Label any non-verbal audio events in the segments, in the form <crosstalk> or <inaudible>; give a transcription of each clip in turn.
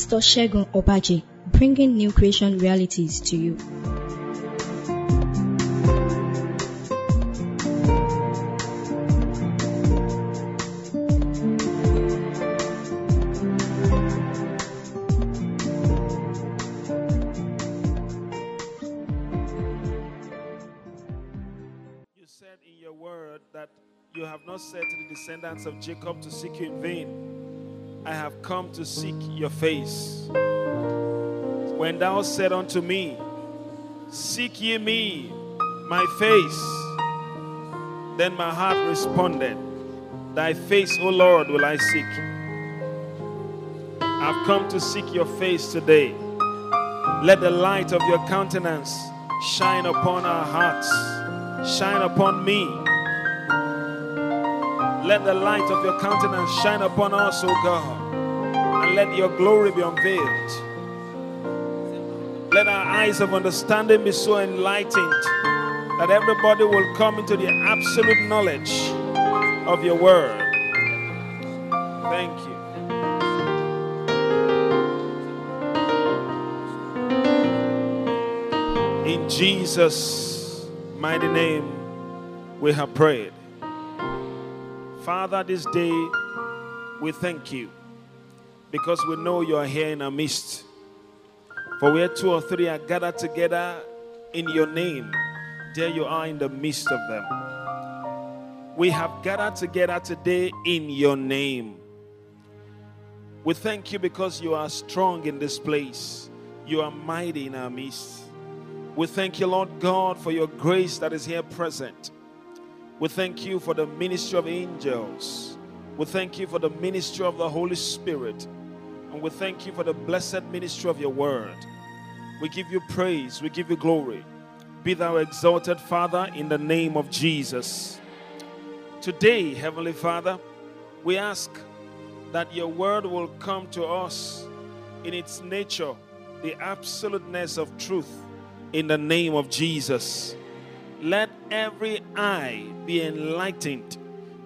Pastor Segun Obadje, bringing New Creation realities to you. You said in your word that you have not said to the descendants of Jacob to seek you in vain. I have come to seek your face. When thou said unto me, Seek ye me, my face, then my heart responded, Thy face, O Lord, will I seek. I've come to seek your face today. Let the light of your countenance shine upon our hearts, shine upon me. Let the light of your countenance shine upon us, O God, and let your glory be unveiled. Let our eyes of understanding be so enlightened that everybody will come into the absolute knowledge of your word. Thank you. In Jesus' mighty name, we have prayed. Father, this day we thank you because we know you are here in our midst. For where two or three are gathered together in your name, there you are in the midst of them. We have gathered together today in your name. We thank you because you are strong in this place. You are mighty in our midst. We thank you, Lord God, for your grace that is here present. We thank you for the ministry of angels. We thank you for the ministry of the Holy Spirit. And we thank you for the blessed ministry of your word. We give you praise. We give you glory. Be thou exalted, Father, in the name of Jesus. Today, Heavenly Father, we ask that your word will come to us in its nature, the absoluteness of truth, in the name of Jesus. Let every eye be enlightened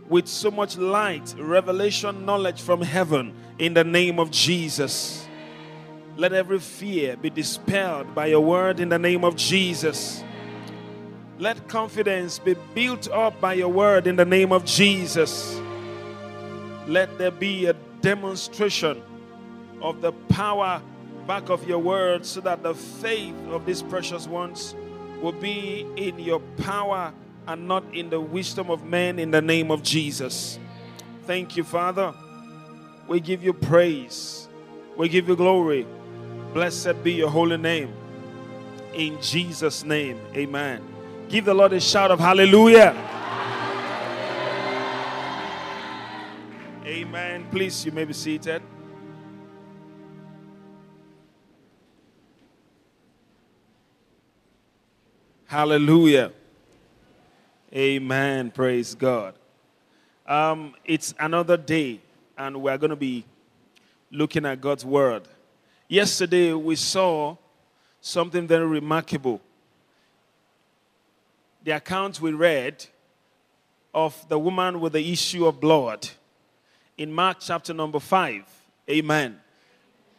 with so much light, revelation, knowledge from heaven in the name of Jesus. Let every fear be dispelled by your word in the name of Jesus. Let confidence be built up by your word in the name of Jesus. Let there be a demonstration of the power back of your word so that the faith of these precious ones will be in your power and not in the wisdom of men in the name of Jesus. Thank you, Father. We give you praise. We give you glory. Blessed be your holy name. In Jesus' name, amen. Give the Lord a shout of hallelujah. Amen. Please, you may be seated. Hallelujah. Amen. Praise God. Um, it's another day, and we're going to be looking at God's Word. Yesterday, we saw something very remarkable. The account we read of the woman with the issue of blood in Mark chapter number 5. Amen.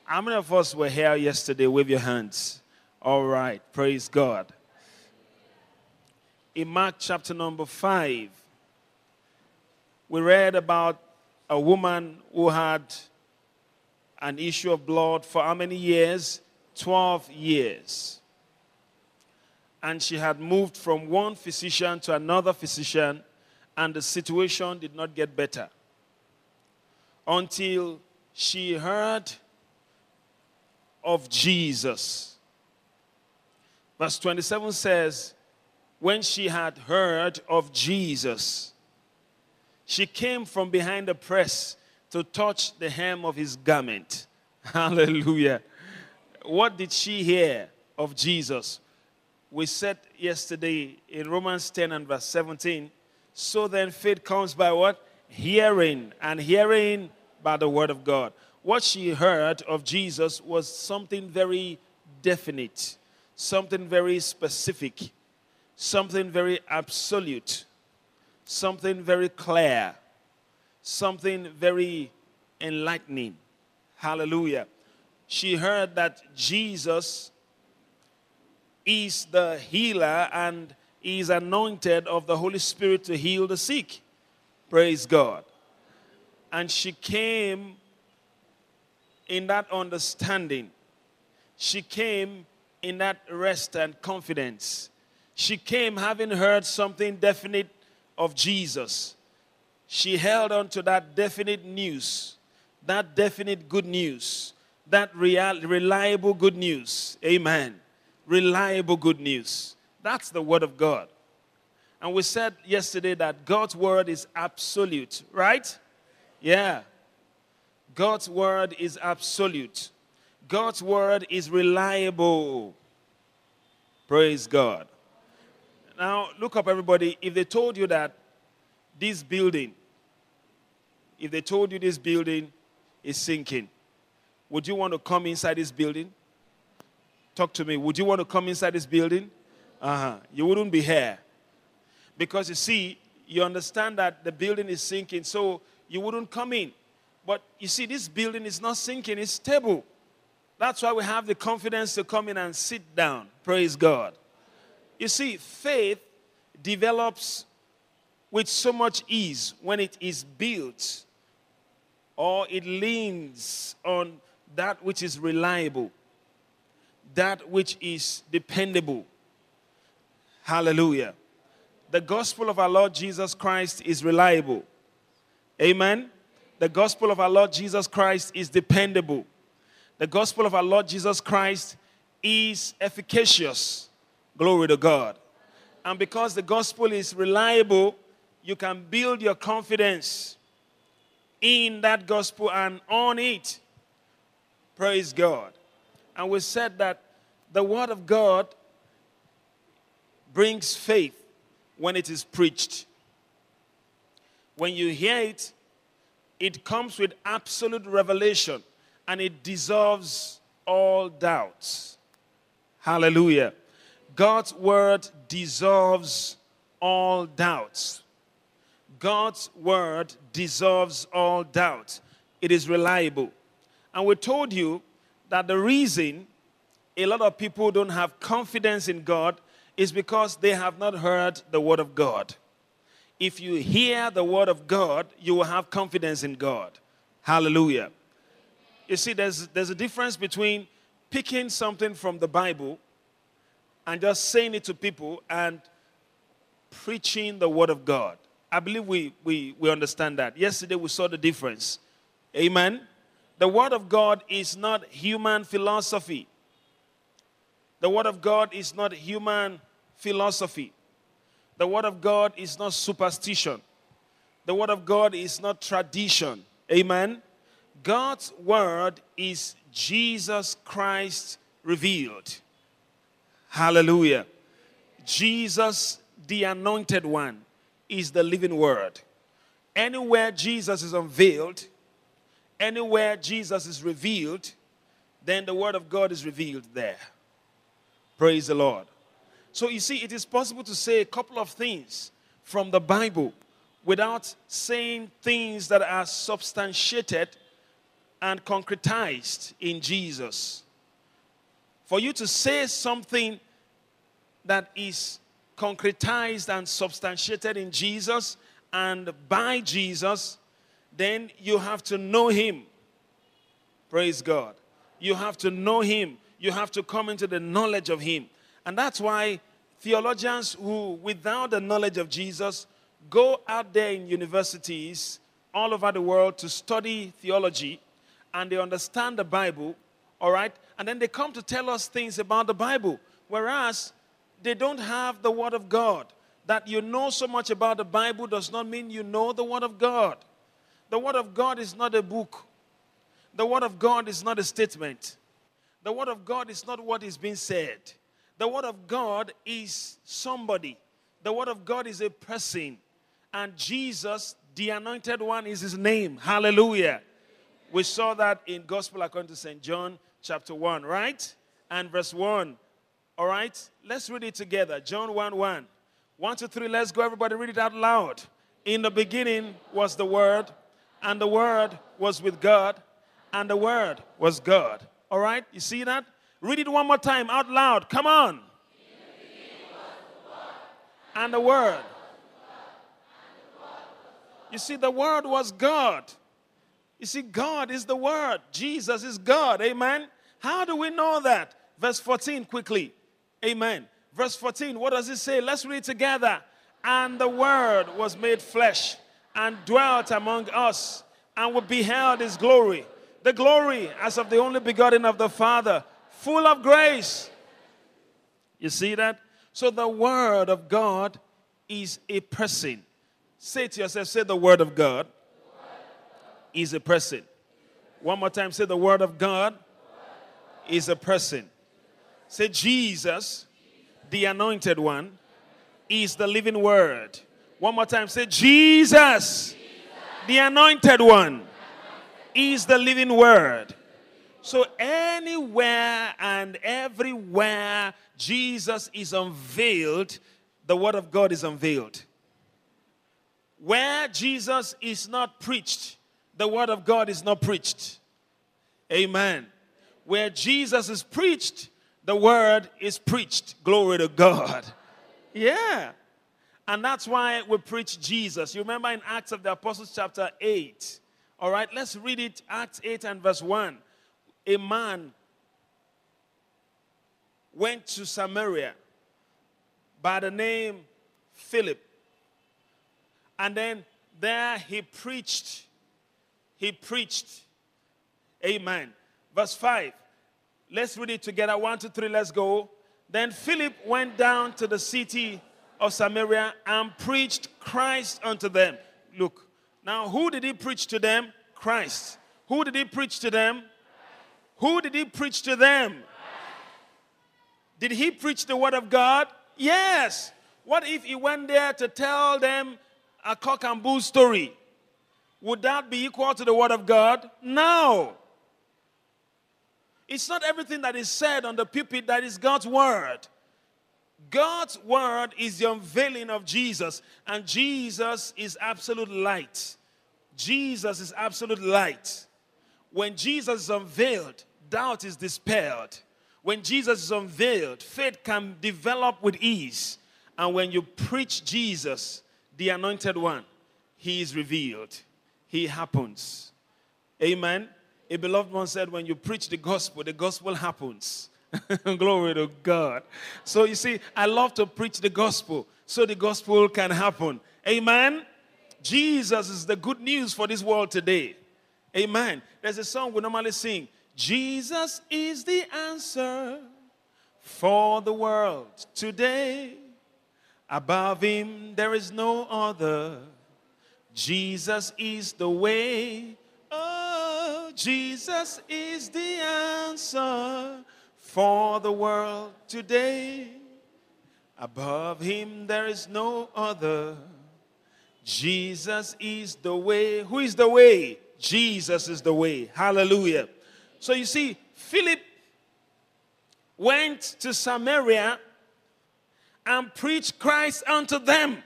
How many of us were here yesterday? Wave your hands. All right. Praise God in Mark chapter number 5, we read about a woman who had an issue of blood for how many years? 12 years. And she had moved from one physician to another physician, and the situation did not get better until she heard of Jesus. Verse 27 says, when she had heard of Jesus, she came from behind the press to touch the hem of his garment. <laughs> Hallelujah. What did she hear of Jesus? We said yesterday in Romans 10 and verse 17 so then faith comes by what? Hearing, and hearing by the word of God. What she heard of Jesus was something very definite, something very specific something very absolute, something very clear, something very enlightening. Hallelujah. she heard that Jesus is the healer and is anointed of the Holy Spirit to heal the sick. Praise God. And she came in that understanding. She came in that rest and confidence. She came having heard something definite of Jesus. She held on to that definite news, that definite good news, that real, reliable good news. Amen. Reliable good news. That's the Word of God. And we said yesterday that God's Word is absolute, right? Yeah. God's Word is absolute. God's Word is reliable. Praise God. Now, look up, everybody. If they told you that this building, if they told you this building is sinking, would you want to come inside this building? Talk to me. Would you want to come inside this building? Uh huh. You wouldn't be here. Because you see, you understand that the building is sinking, so you wouldn't come in. But you see, this building is not sinking, it's stable. That's why we have the confidence to come in and sit down. Praise God. You see, faith develops with so much ease when it is built or it leans on that which is reliable, that which is dependable. Hallelujah. The gospel of our Lord Jesus Christ is reliable. Amen. The gospel of our Lord Jesus Christ is dependable. The gospel of our Lord Jesus Christ is efficacious. Glory to God. And because the gospel is reliable, you can build your confidence in that gospel and on it. Praise God. And we said that the word of God brings faith when it is preached. When you hear it, it comes with absolute revelation and it dissolves all doubts. Hallelujah. God's word dissolves all doubts. God's word dissolves all doubt. It is reliable. And we told you that the reason a lot of people don't have confidence in God is because they have not heard the word of God. If you hear the word of God, you will have confidence in God. Hallelujah. You see, there's, there's a difference between picking something from the Bible and just saying it to people and preaching the word of God. I believe we, we, we understand that. Yesterday we saw the difference. Amen. The word of God is not human philosophy. The word of God is not human philosophy. The word of God is not superstition. The word of God is not tradition. Amen. God's word is Jesus Christ revealed. Hallelujah. Jesus, the anointed one, is the living word. Anywhere Jesus is unveiled, anywhere Jesus is revealed, then the word of God is revealed there. Praise the Lord. So you see, it is possible to say a couple of things from the Bible without saying things that are substantiated and concretized in Jesus. For you to say something that is concretized and substantiated in Jesus and by Jesus, then you have to know Him. Praise God. You have to know Him. You have to come into the knowledge of Him. And that's why theologians who, without the knowledge of Jesus, go out there in universities all over the world to study theology and they understand the Bible, all right? And then they come to tell us things about the Bible. Whereas they don't have the Word of God. That you know so much about the Bible does not mean you know the Word of God. The Word of God is not a book, the Word of God is not a statement. The Word of God is not what is being said. The Word of God is somebody. The Word of God is a person. And Jesus, the anointed one, is his name. Hallelujah. We saw that in Gospel according to St. John, chapter 1, right? And verse 1. All right? Let's read it together. John 1 1. 1, 2, 3, let's go. Everybody read it out loud. In the beginning was the Word, and the Word was with God, and the Word was God. All right? You see that? Read it one more time out loud. Come on. And the Word. You see, the Word was God. You see, God is the Word. Jesus is God. Amen. How do we know that? Verse 14, quickly. Amen. Verse 14, what does it say? Let's read together. And the Word was made flesh and dwelt among us, and we beheld his glory. The glory as of the only begotten of the Father, full of grace. You see that? So the Word of God is a person. Say to yourself, say the Word of God, is a person. One more time, say the Word of God is a person. Say Jesus, the anointed one, is the living Word. One more time, say Jesus, the anointed one, is the living Word. So anywhere and everywhere Jesus is unveiled, the Word of God is unveiled. Where Jesus is not preached, the Word of God is not preached. Amen. Where Jesus is preached, the Word is preached. Glory to God. Yeah. And that's why we preach Jesus. You remember in Acts of the Apostles, chapter 8. All right, let's read it. Acts 8 and verse 1. A man went to Samaria by the name Philip. And then there he preached. He preached. Amen. Verse 5. Let's read it together. One, two, three, let's go. Then Philip went down to the city of Samaria and preached Christ unto them. Look, now who did he preach to them? Christ. Who did he preach to them? Who did he preach to them? Did he preach the word of God? Yes. What if he went there to tell them a cock and bull story? Would that be equal to the word of God? No. It's not everything that is said on the pulpit that is God's word. God's word is the unveiling of Jesus, and Jesus is absolute light. Jesus is absolute light. When Jesus is unveiled, doubt is dispelled. When Jesus is unveiled, faith can develop with ease. And when you preach Jesus, the anointed one, he is revealed. He happens. Amen. A beloved one said, when you preach the gospel, the gospel happens. <laughs> Glory to God. So you see, I love to preach the gospel so the gospel can happen. Amen. Jesus is the good news for this world today. Amen. There's a song we normally sing Jesus is the answer for the world today. Above him, there is no other. Jesus is the way. Jesus is the answer for the world today. Above him, there is no other. Jesus is the way. Who is the way? Jesus is the way. Hallelujah. So you see, Philip went to Samaria and preached Christ unto them.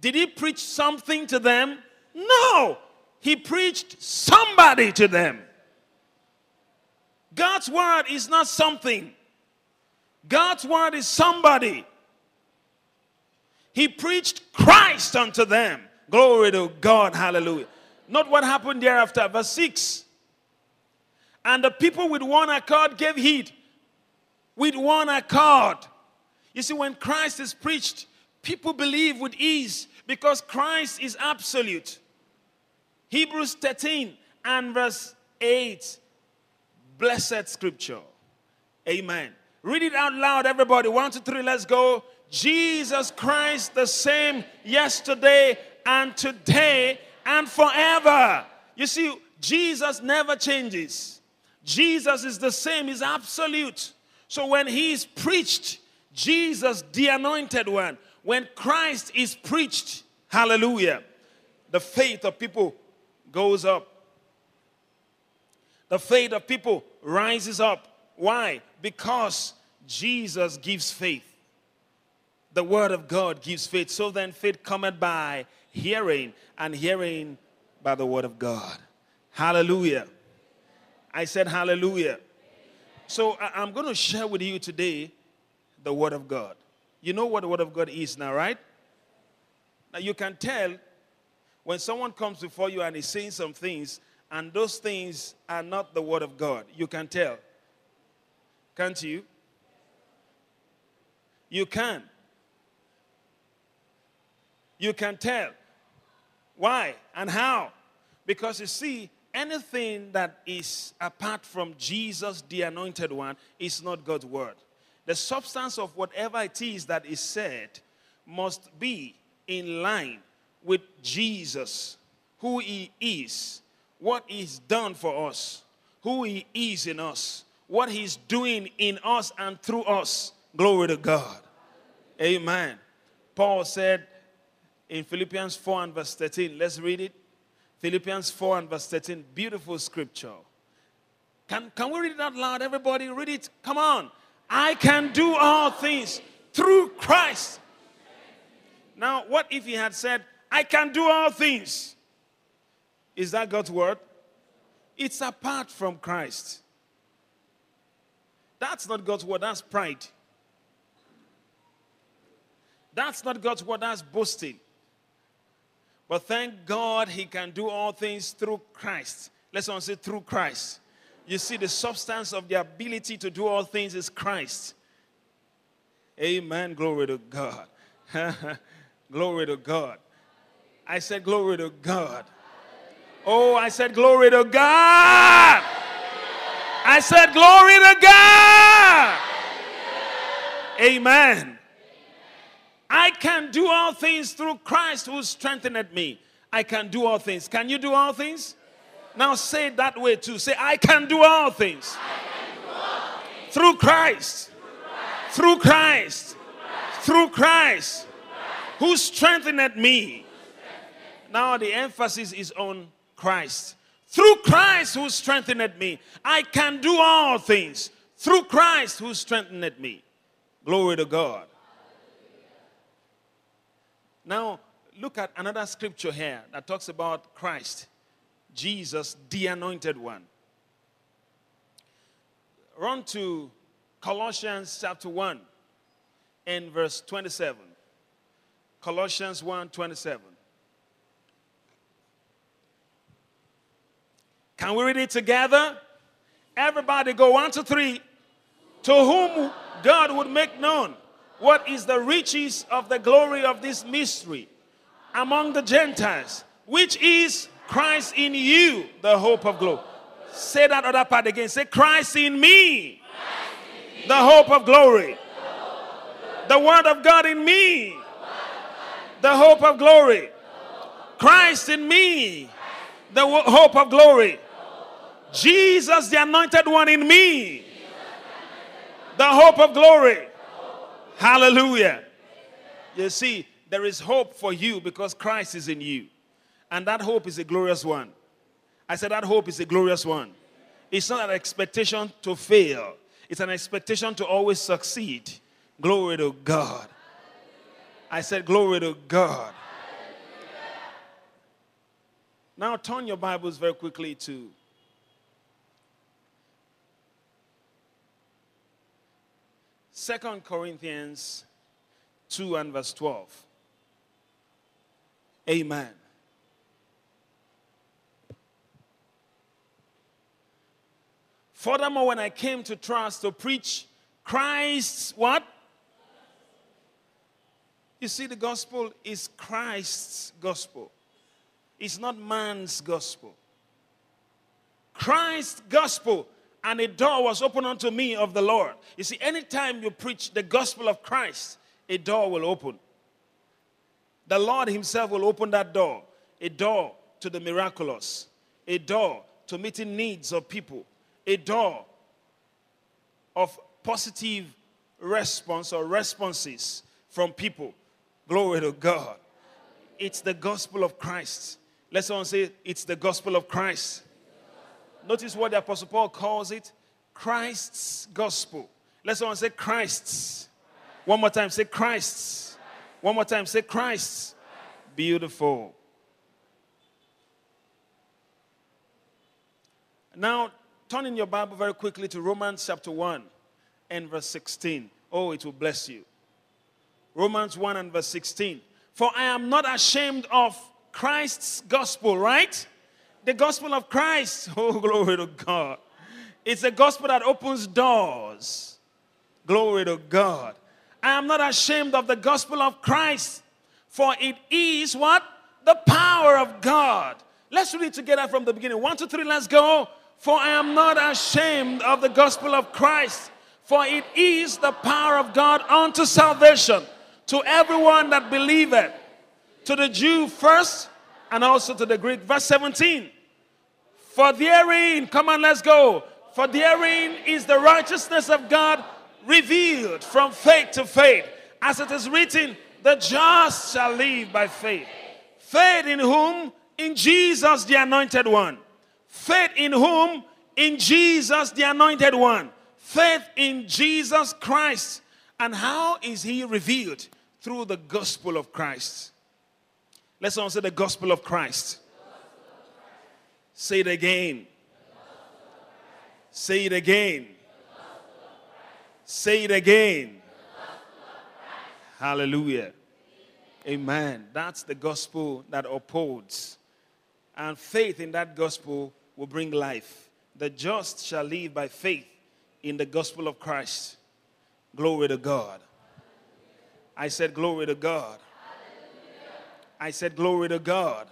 Did he preach something to them? No. He preached somebody to them. God's word is not something, God's word is somebody. He preached Christ unto them. Glory to God. Hallelujah. Not what happened thereafter. Verse 6. And the people with one accord gave heed. With one accord. You see, when Christ is preached, people believe with ease because Christ is absolute. Hebrews 13 and verse 8. Blessed scripture. Amen. Read it out loud, everybody. One, two, three, let's go. Jesus Christ, the same yesterday and today and forever. You see, Jesus never changes. Jesus is the same, He's absolute. So when He is preached, Jesus, the anointed one, when Christ is preached, hallelujah, the faith of people goes up. The faith of people rises up. Why? Because Jesus gives faith. The word of God gives faith. So then faith cometh by hearing, and hearing by the word of God. Hallelujah. I said hallelujah. So I'm going to share with you today the Word of God. You know what the Word of God is now, right? Now you can tell when someone comes before you and is saying some things, and those things are not the Word of God. You can tell. Can't you? You can. You can tell. Why and how? Because you see, anything that is apart from Jesus, the anointed one, is not God's word. The substance of whatever it is that is said must be in line with Jesus, who he is, what he's done for us, who he is in us, what he's doing in us and through us. Glory to God. Amen. Paul said in Philippians 4 and verse 13, let's read it. Philippians 4 and verse 13, beautiful scripture. Can, can we read it out loud? Everybody, read it. Come on. I can do all things through Christ. Now, what if he had said, I can do all things? Is that God's word? It's apart from Christ. That's not God's word, that's pride. That's not God's word, that's boasting. But thank God he can do all things through Christ. Let's all say through Christ. You see, the substance of the ability to do all things is Christ. Amen. Glory to God. <laughs> glory to God. I said, Glory to God. Oh, I said, Glory to God. I said, Glory to God. Amen. I can do all things through Christ who strengthened me. I can do all things. Can you do all things? Now say it that way too. Say, I can do all things. Through Christ. Through Christ. Through Christ. Who strengthened me. Now the emphasis is on Christ. Through Christ who strengthened me. I can do all things. Through Christ who strengthened me. Glory to God. Now, look at another scripture here that talks about Christ, Jesus, the anointed one. Run to Colossians chapter 1 and verse 27. Colossians 1 27. Can we read it together? Everybody go one, two, three. To whom God would make known what is the riches of the glory of this mystery among the Gentiles, which is Christ in you, the hope of glory. Say that other part again. Say, Christ in me, the hope of glory. The word of God in me, the hope of glory. Christ in me, the hope of glory. Jesus, the anointed one in me, the hope of glory. Hallelujah. You see, there is hope for you because Christ is in you. And that hope is a glorious one. I said that hope is a glorious one. It's not an expectation to fail, it's an expectation to always succeed. Glory to God. I said, Glory to God. Now turn your Bibles very quickly to Second Corinthians 2 and verse 12. Amen. Furthermore, when I came to Troas to preach Christ's what? You see, the gospel is Christ's gospel. It's not man's gospel. Christ's gospel, and a door was opened unto me of the Lord. You see, anytime you preach the gospel of Christ, a door will open. The Lord Himself will open that door a door to the miraculous, a door to meeting needs of people, a door of positive response or responses from people. Glory to God. It's the gospel of Christ. Let's all say, it's the gospel of Christ. Notice what the Apostle Paul calls it Christ's gospel. Let's all say, Christ's. One more time, say Christ's. One more time, say Christ's. Beautiful. Now, turn in your Bible very quickly to Romans chapter 1 and verse 16. Oh, it will bless you. Romans 1 and verse 16. For I am not ashamed of Christ's gospel, right? The gospel of Christ. <laughs> Oh, glory to God. It's a gospel that opens doors. Glory to God. I am not ashamed of the gospel of Christ, for it is what? The power of God. Let's read it together from the beginning. One, two, three, let's go. For I am not ashamed of the gospel of Christ, for it is the power of God unto salvation to everyone that believeth, to the Jew first, and also to the Greek. Verse 17. For therein, come on, let's go. For therein is the righteousness of God revealed from faith to faith. As it is written, the just shall live by faith. Faith in whom? In Jesus, the anointed one. Faith in whom? In Jesus, the anointed one. Faith in Jesus Christ. And how is he revealed? Through the gospel of Christ. Let's say the gospel of Christ. Say it again. Say it again. Say it again. Hallelujah. Amen. That's the gospel that upholds. And faith in that gospel will bring life. The just shall live by faith in the gospel of Christ. Glory to God. I said, Glory to God. I said, Glory to God.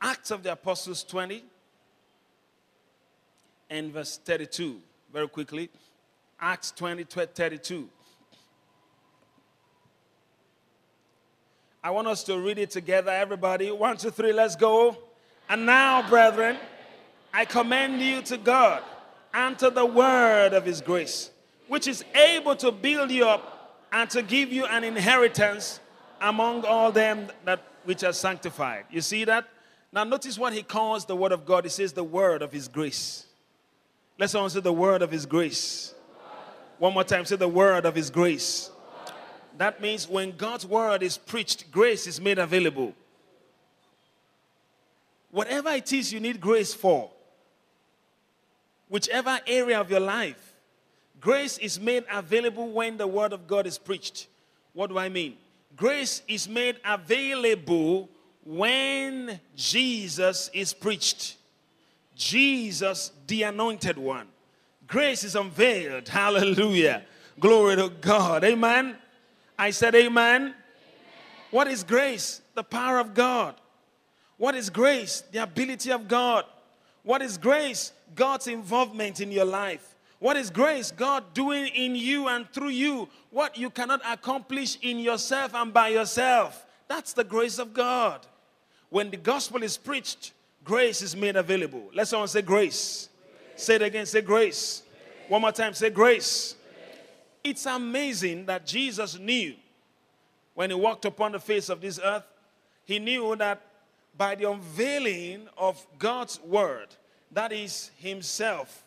Acts of the Apostles 20 and verse 32. Very quickly. Acts 20, 32. I want us to read it together, everybody. One, two, three, let's go. And now, brethren, I commend you to God and to the word of his grace, which is able to build you up and to give you an inheritance among all them that which are sanctified. You see that? Now notice what he calls the word of God. He says the word of his grace. Let's all say the word of his grace. One more time, say the word of his grace. That means when God's word is preached, grace is made available. Whatever it is you need grace for, whichever area of your life, grace is made available when the word of God is preached. What do I mean? Grace is made available when Jesus is preached. Jesus, the anointed one. Grace is unveiled. Hallelujah. Glory to God. Amen. I said, Amen. Amen. What is grace? The power of God. What is grace? The ability of God. What is grace? God's involvement in your life. What is grace? God doing in you and through you what you cannot accomplish in yourself and by yourself. That's the grace of God. When the gospel is preached, grace is made available. Let's all say grace. grace. Say it again, say grace. grace. One more time, say grace. grace. It's amazing that Jesus knew when he walked upon the face of this earth, he knew that by the unveiling of God's word, that is himself,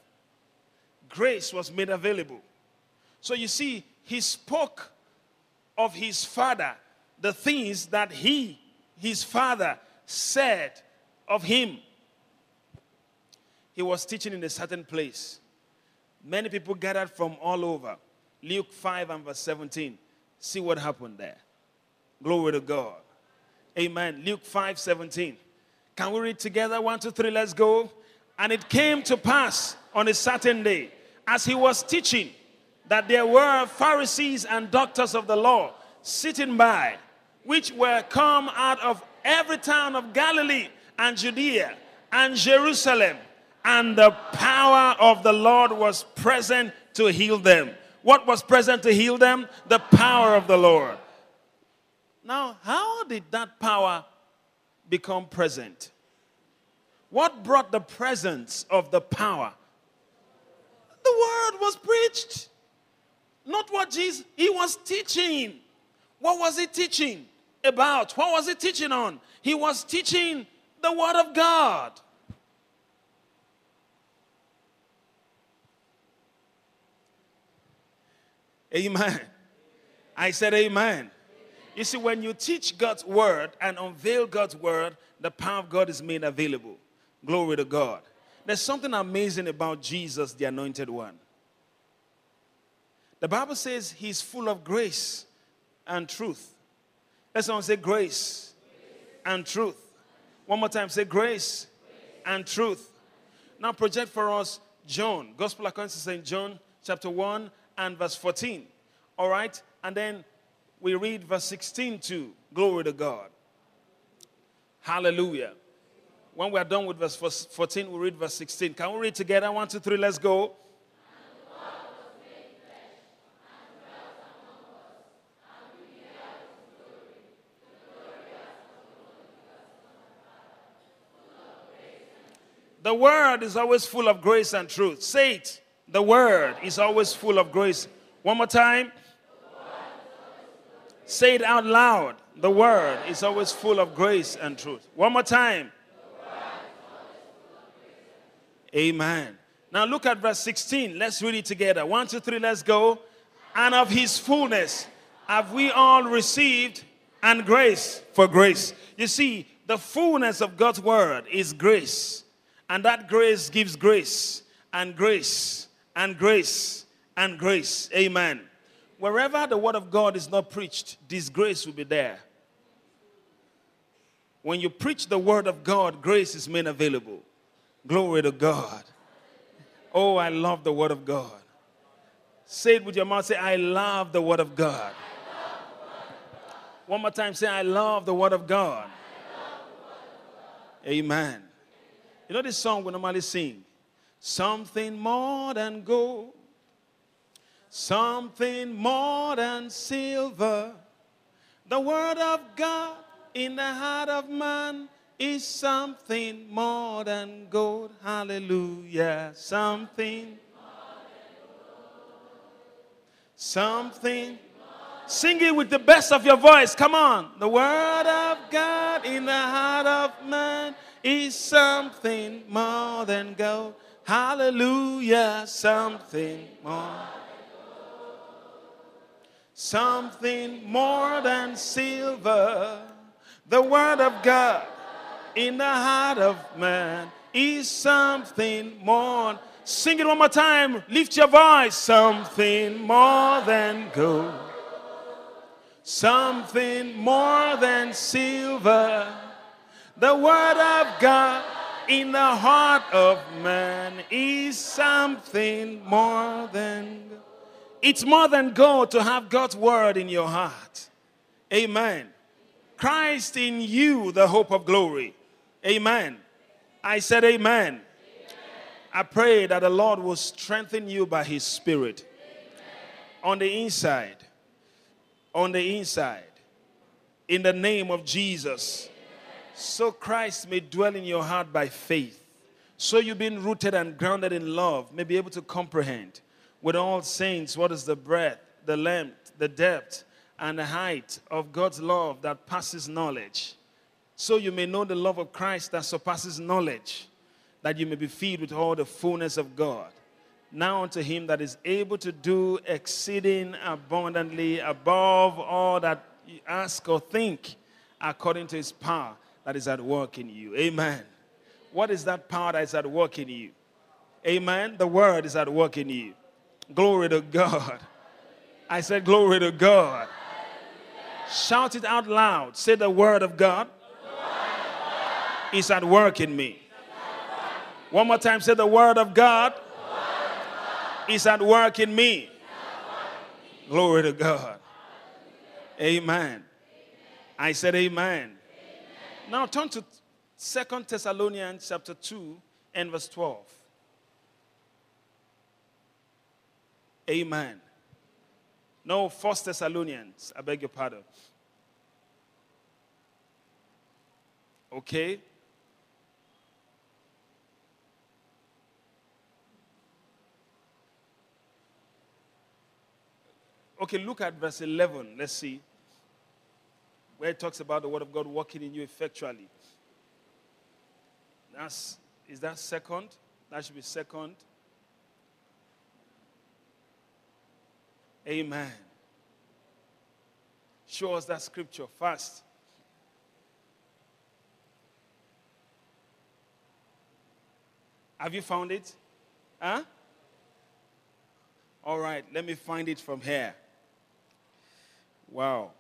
grace was made available. So you see, he spoke of his father, the things that he, his father, said of him. He was teaching in a certain place. Many people gathered from all over. Luke 5 and verse 17. See what happened there. Glory to God. Amen. Luke 5 17. Can we read together? One, two, three, let's go. And it came to pass on a certain day, as he was teaching, that there were Pharisees and doctors of the law sitting by, which were come out of every town of Galilee and Judea and Jerusalem, and the power of the Lord was present to heal them. What was present to heal them? The power of the Lord. Now, how did that power become present? What brought the presence of the power? The word was preached. Not what Jesus, he was teaching. What was he teaching? About? What was he teaching on? He was teaching the Word of God. Amen. I said, Amen. You see, when you teach God's Word and unveil God's Word, the power of God is made available. Glory to God. There's something amazing about Jesus, the anointed one. The Bible says he's full of grace and truth. Let's someone say grace and truth. One more time, say grace and truth. Now project for us John, Gospel according to St. John, chapter 1 and verse 14. All right? And then we read verse 16 too. Glory to God. Hallelujah. When we are done with verse 14, we read verse 16. Can we read together? One, two, three, let's go. The word is always full of grace and truth. Say it. The word is always full of grace. One more time. Say it out loud. The word is always full of grace and truth. One more time. Amen. Now look at verse 16. Let's read it together. One, two, three, let's go. And of his fullness have we all received and grace for grace. You see, the fullness of God's word is grace. And that grace gives grace and grace and grace and grace. Amen. Wherever the word of God is not preached, disgrace will be there. When you preach the word of God, grace is made available. Glory to God. Oh, I love the word of God. Say it with your mouth. Say, I love the word of God. One more time, say, I love the word of God. Amen. You know this song we normally sing? Something more than gold, something more than silver. The word of God in the heart of man is something more than gold. Hallelujah. Something. Something. Sing it with the best of your voice. Come on. The word of God in the heart of man is something more than gold. Hallelujah, something more. Something more than silver. The word of God in the heart of man is something more. Sing it one more time. Lift your voice. Something more than gold. Something more than silver the word of God in the heart of man is something more than it's more than gold to have God's word in your heart. Amen. Christ in you, the hope of glory. Amen. I said, Amen. amen. I pray that the Lord will strengthen you by His Spirit amen. on the inside. On the inside. In the name of Jesus so Christ may dwell in your heart by faith. So you've been rooted and grounded in love, may be able to comprehend with all saints what is the breadth, the length, the depth, and the height of God's love that passes knowledge. So you may know the love of Christ that surpasses knowledge, that you may be filled with all the fullness of God. Now unto him that is able to do exceeding abundantly above all that you ask or think, according to his power that is at work in you. Amen. What is that power that is at work in you? Amen. The word is at work in you. Glory to God. I said, Glory to God. Shout it out loud. Say, The word of God is at work in me. One more time, say, The word of God is at work in me. Glory to God. Amen. I said, Amen. Now turn to Second Thessalonians chapter 2 and verse 12. Amen. No, First Thessalonians. I beg your pardon. Okay. Okay, look at verse 11. Let's see where it talks about the word of God working in you effectually. That's is that second? That should be second. Amen. Show us that scripture fast. Have you found it? Huh? All right, let me find it from here. Wow.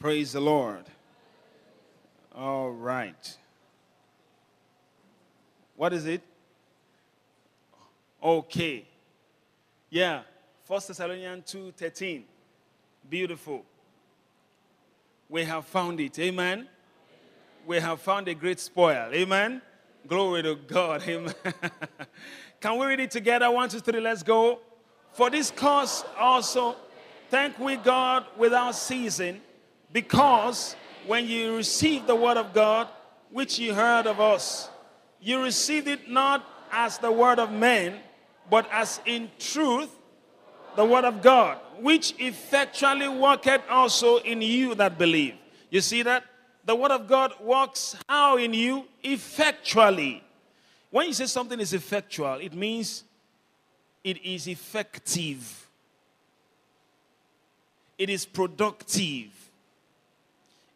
Praise the Lord. All right. What is it? Okay. Yeah. First Thessalonians 2 13. Beautiful. We have found it. Amen. We have found a great spoil. Amen. Glory to God. Amen. <laughs> Can we read it together? One, two, three, let's go. For this cause also, thank we God without ceasing because when you received the word of God, which you heard of us, you received it not as the word of men, but as in truth the word of God, which effectually worketh also in you that believe. You see that? The word of God works how in you? Effectually. When you say something is effectual, it means it is effective, it is productive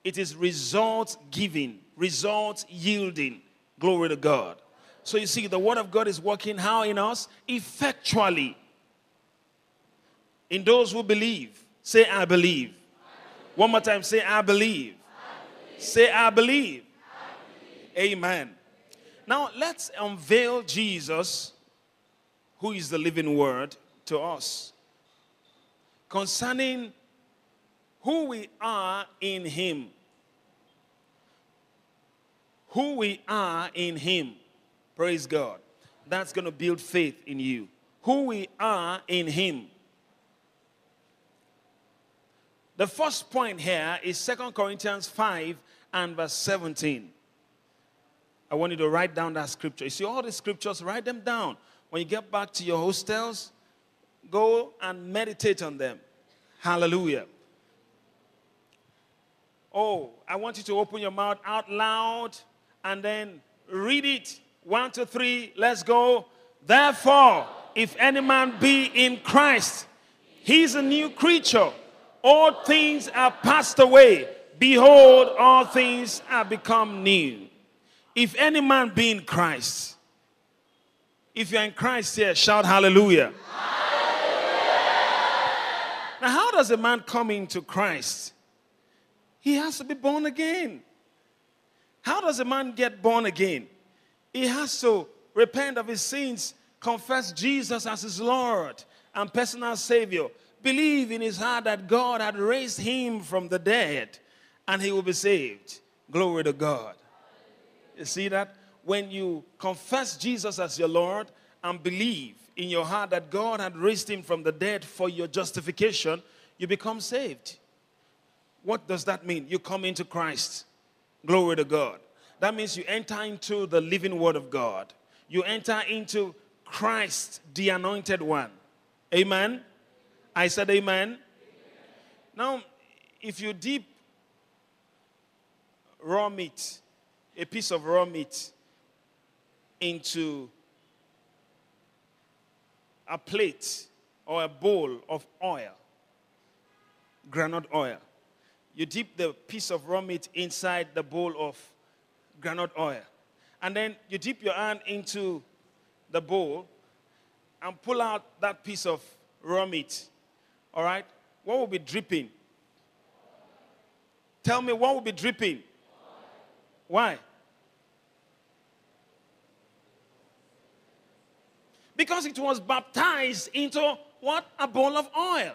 it is result giving, result yielding. Glory to God. So you see, the word of God is working how in us? Effectually. In those who believe. Say, I believe. One more time, say, I believe. I believe. Say, I believe. I believe. Amen. Now, let's unveil Jesus, who is the living word, to us. Concerning who we are in Him. Who we are in Him. Praise God. That's going to build faith in you. Who we are in Him. The first point here is Second Corinthians 5 and verse 17. I want you to write down that scripture. You see all the scriptures, write them down. When you get back to your hostels, go and meditate on them. Hallelujah. Oh, I want you to open your mouth out loud and then read it. One, two, three, let's go. Therefore, if any man be in Christ, he's a new creature. All things are passed away. Behold, all things are become new. If any man be in Christ, if you're in Christ here, shout hallelujah. hallelujah. Now, how does a man come into Christ? He has to be born again. How does a man get born again? He has to repent of his sins, confess Jesus as his Lord and personal Savior, believe in his heart that God had raised him from the dead, and he will be saved. Glory to God. You see that? When you confess Jesus as your Lord and believe in your heart that God had raised him from the dead for your justification, you become saved. What does that mean? You come into Christ. Glory to God. That means you enter into the living word of God. You enter into Christ, the anointed one. Amen. I said amen. amen. Now, if you dip raw meat, a piece of raw meat, into a plate or a bowl of oil, granite oil, you dip the piece of raw meat inside the bowl of granite oil. And then you dip your hand into the bowl and pull out that piece of raw meat. All right? What will be dripping? Tell me what will be dripping? Why? Because it was baptized into what? A bowl of oil.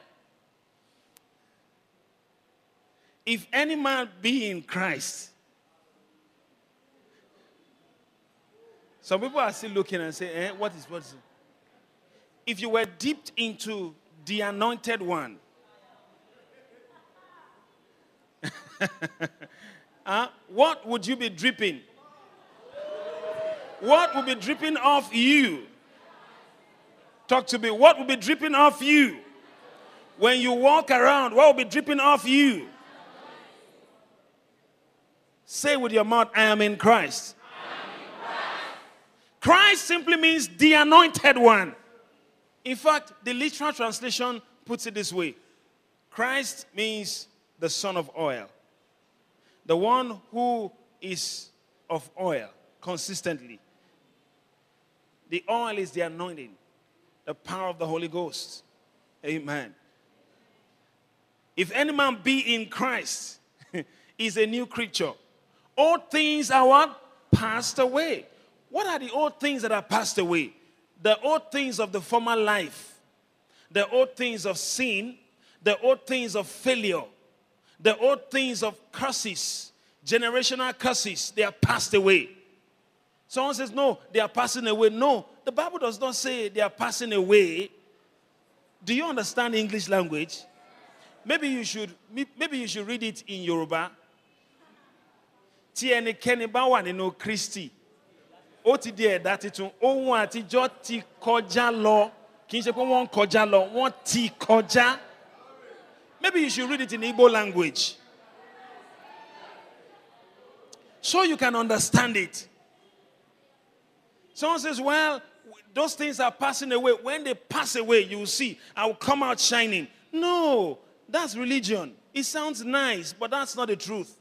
If any man be in Christ, some people are still looking and say, eh, what is what is it? If you were dipped into the anointed one, <laughs> uh, what would you be dripping? What would be dripping off you? Talk to me. What will be dripping off you? When you walk around, what will be dripping off you? Say with your mouth, I am in Christ. Christ simply means the anointed one. In fact, the literal translation puts it this way Christ means the son of oil, the one who is of oil consistently. The oil is the anointing, the power of the Holy Ghost. Amen. If any man be in Christ, <laughs> is a new creature. All things are what? Passed away. What are the old things that are passed away? The old things of the former life, the old things of sin, the old things of failure, the old things of curses, generational curses, they are passed away. Someone says, No, they are passing away. No, the Bible does not say they are passing away. Do you understand English language? Maybe you should maybe you should read it in Yoruba. Tí ẹnikẹ́ni bá wà nínú Kristi, ó ti di ẹ̀dá titun, ohun àtijọ́ ti kọjá lọ. Kì í ṣe pé wọ́n ń kọjá lọ, wọ́n ti kọjá. Maybe you should read it in Igbo language. So you can understand it. Someone says, Well, those things are passing away. When they pass away, you will see, I will come out shining. No, that's religion. It sounds nice, but that's not the truth.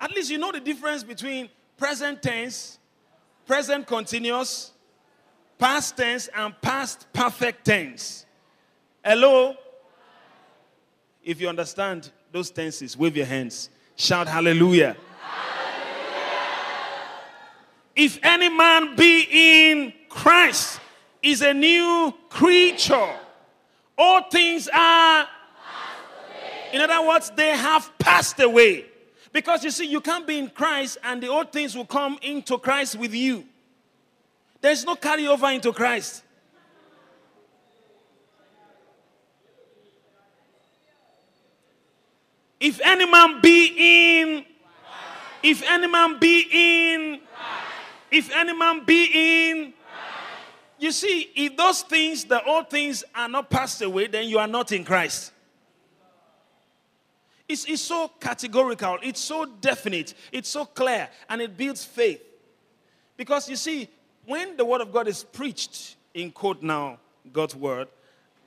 At least you know the difference between present tense, present continuous, past tense, and past perfect tense. Hello? If you understand those tenses, wave your hands. Shout hallelujah. If any man be in Christ, is a new creature. All things are, in other words, they have passed away. Because you see, you can't be in Christ and the old things will come into Christ with you. There's no carryover into Christ. If any man be in, if any man be in, if any man be in, you see, if those things, the old things are not passed away, then you are not in Christ. It's, it's so categorical, it's so definite, it's so clear, and it builds faith. Because you see, when the word of God is preached, in quote now, God's word,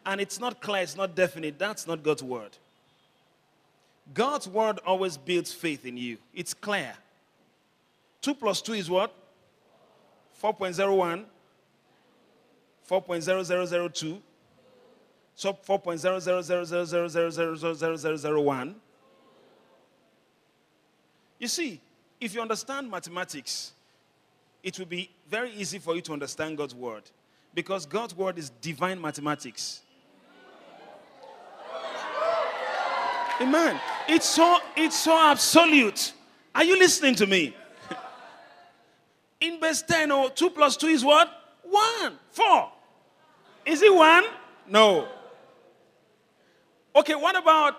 and it's not clear, it's not definite, that's not God's word. God's word always builds faith in you. It's clear. 2 plus 2 is what? 4.01. 4.0002. So 4.0000000001. You see, if you understand mathematics, it will be very easy for you to understand God's word because God's word is divine mathematics. Amen. It's so it's so absolute. Are you listening to me? In verse 10, or 2 plus 2 is what? 1. 4. Is it 1? No. Okay, what about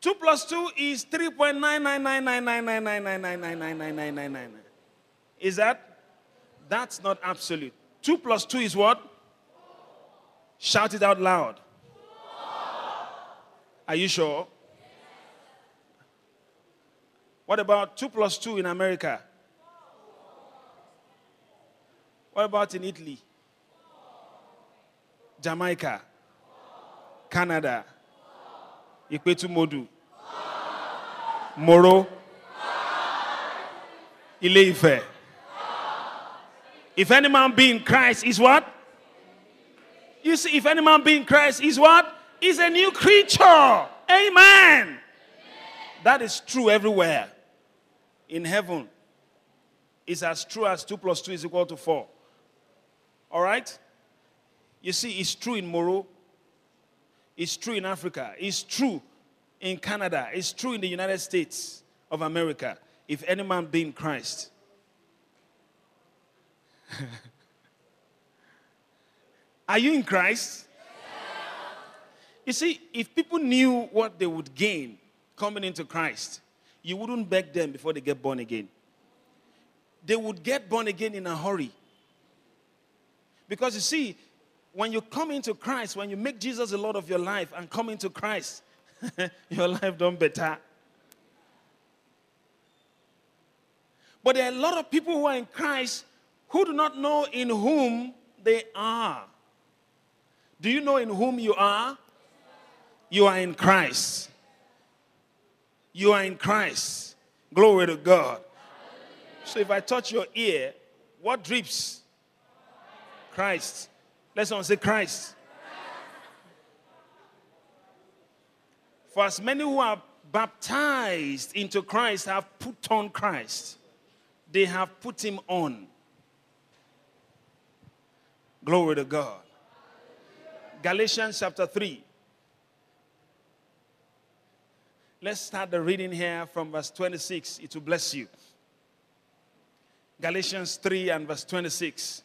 2 plus 2 is 3.999999999999999. Is that? That's not absolute. 2 plus 2 is what? Shout it out loud. Are you sure? What about 2 plus 2 in America? What about in Italy? Jamaica? Canada? Moro? If any man be in Christ, is what? You see, if any man be in Christ, is what? Is a new creature. Amen. That is true everywhere. In heaven, it's as true as 2 plus 2 is equal to 4. All right? You see, it's true in Moro. It's true in Africa. It's true in Canada. It's true in the United States of America. If any man be in Christ. <laughs> Are you in Christ? You see, if people knew what they would gain coming into Christ, you wouldn't beg them before they get born again. They would get born again in a hurry. Because you see, when you come into Christ, when you make Jesus the Lord of your life and come into Christ, <laughs> your life done better. But there are a lot of people who are in Christ who do not know in whom they are. Do you know in whom you are? You are in Christ. You are in Christ. Glory to God. So if I touch your ear, what drips? Christ. Let's someone say Christ. For as many who are baptized into Christ have put on Christ, they have put him on. Glory to God. Galatians chapter 3. Let's start the reading here from verse 26. It will bless you. Galatians 3 and verse 26.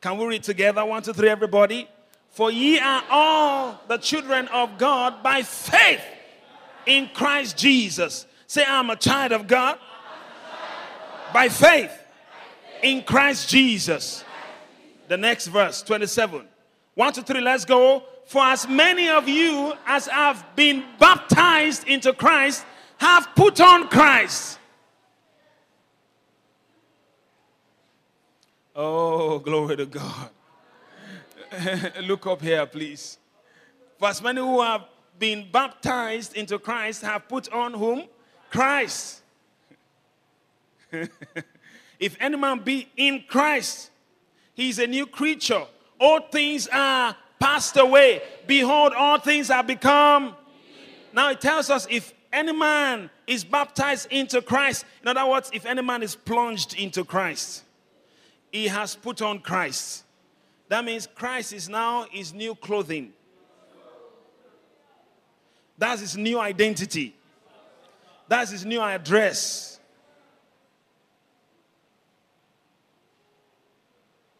Can we read together? One, two, three, everybody. For ye are all the children of God by faith in Christ Jesus. Say, I'm a child of God by faith in Christ Jesus. The next verse, 27. One, two, three, let's go. For as many of you as have been baptized into Christ have put on Christ. Oh, <laughs> glory to God. <laughs> Look up here, please. For as many who have been baptized into Christ have put on whom? Christ. <laughs> if any man be in Christ, he is a new creature. All things are passed away. Behold, all things are become. Now it tells us if any man is baptized into Christ, in other words, if any man is plunged into Christ, he has put on Christ. That means Christ is now his new clothing. That's his new identity. That's his new address.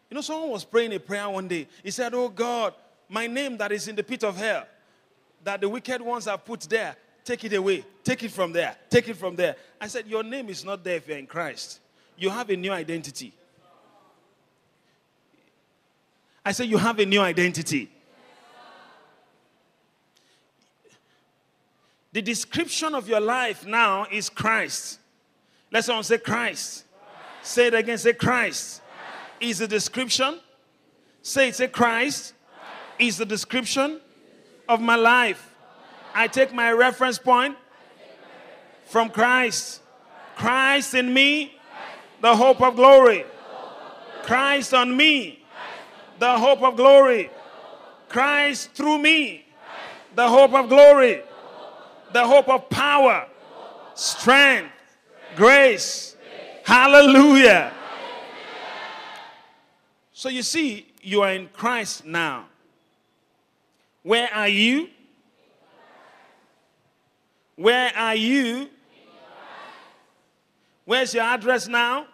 You know, someone was praying a prayer one day. He said, Oh God, my name that is in the pit of hell, that the wicked ones have put there, take it away. Take it from there. Take it from there. I said, Your name is not there if you're in Christ. You have a new identity. I said, You have a new identity. The description of your life now is Christ. Let's all say Christ. Christ. Say it again. Say Christ. Christ. Is the description. Say it. Say Christ. Christ. Is the description of my life. I take my reference point from Christ. Christ in me, the hope of glory. Christ on me, the hope of glory. Christ through me, the hope of glory the hope of power, strength, grace. Hallelujah. So you see, you are in Christ now. Where are you? Where are you? Where's your address now?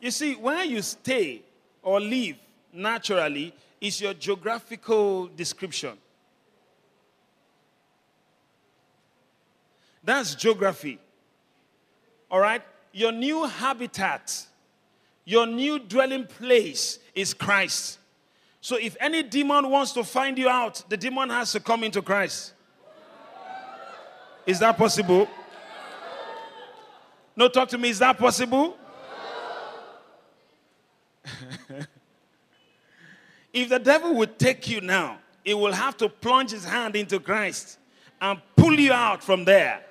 You see, where you stay or live naturally is your geographical description. That's geography. All right? Your new habitat, your new dwelling place is Christ. So if any demon wants to find you out, the demon has to come into Christ. Is that possible? No, talk to me. Is that possible? <laughs> if the devil would take you now, he will have to plunge his hand into Christ and pull you out from there.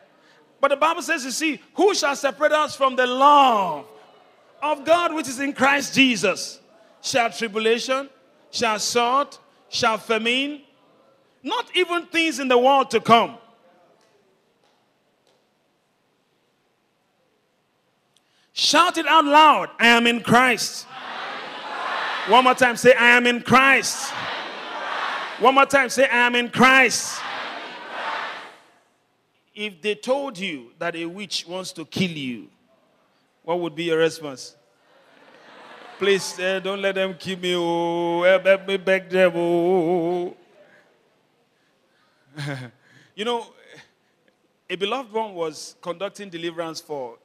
But the Bible says, you see, who shall separate us from the love of God which is in Christ Jesus? Shall tribulation, shall sword, shall famine, not even things in the world to come. Shout it out loud I am in Christ. One more time, say, I am in Christ. One more time, say, I am in Christ. If they told you that a witch wants to kill you, what would be your response? Please uh, don't let them kill me. Oh, help me back them. Oh. <laughs> you know, a beloved one was conducting deliverance for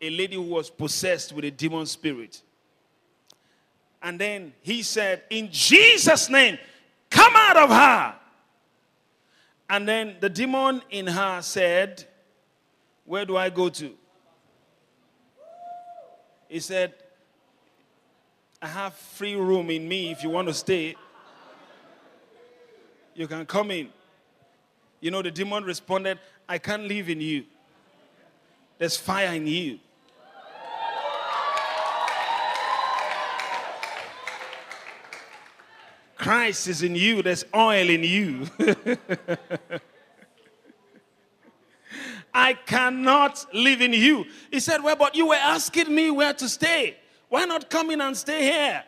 a lady who was possessed with a demon spirit. And then he said, In Jesus' name, come out of her. And then the demon in her said, Where do I go to? He said, I have free room in me if you want to stay. You can come in. You know, the demon responded, I can't live in you. There's fire in you. Christ is in you, there's oil in you. <laughs> I cannot live in you. He said, Well, but you were asking me where to stay. Why not come in and stay here?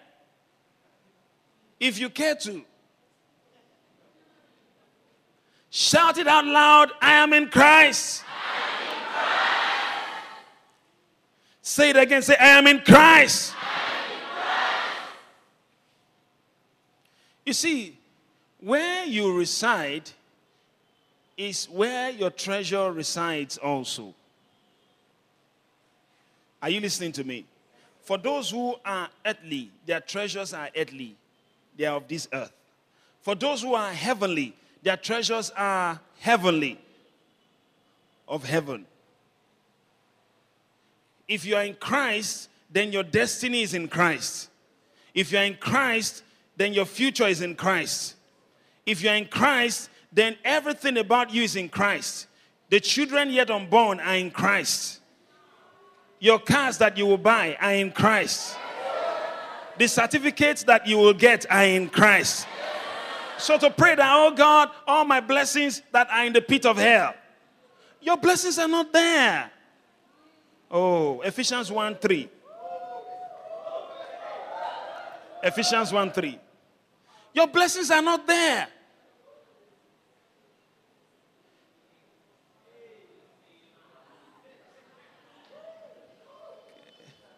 If you care to. Shout it out loud I am in Christ. Am in Christ. Say it again. Say, I am in Christ. Am in Christ. You see, where you reside is where your treasure resides also. Are you listening to me? For those who are earthly, their treasures are earthly, they are of this earth. For those who are heavenly, their treasures are heavenly, of heaven. If you are in Christ, then your destiny is in Christ. If you are in Christ, then your future is in Christ. If you are in Christ, then everything about you is in Christ. The children yet unborn are in Christ. Your cars that you will buy are in Christ. The certificates that you will get are in Christ. So to pray that, oh God, all my blessings that are in the pit of hell, your blessings are not there. Oh, Ephesians 1 3. Ephesians 1 3. Your blessings are not there.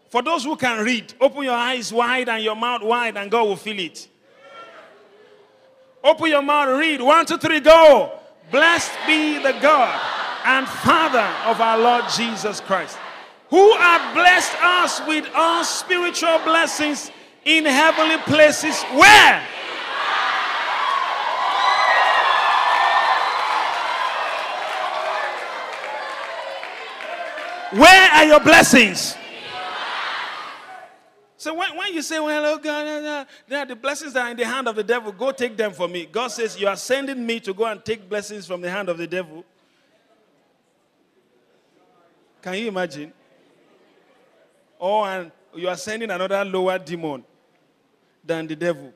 For those who can read, open your eyes wide and your mouth wide, and God will fill it. Open your mouth, read. One, two, three, go. Blessed be the God and Father of our Lord Jesus Christ, who hath blessed us with all spiritual blessings in heavenly places. Where? Where are your blessings? So when, when you say, well, oh God, uh, the blessings are in the hand of the devil, go take them for me. God says, you are sending me to go and take blessings from the hand of the devil. Can you imagine? Oh, and you are sending another lower demon than the devil.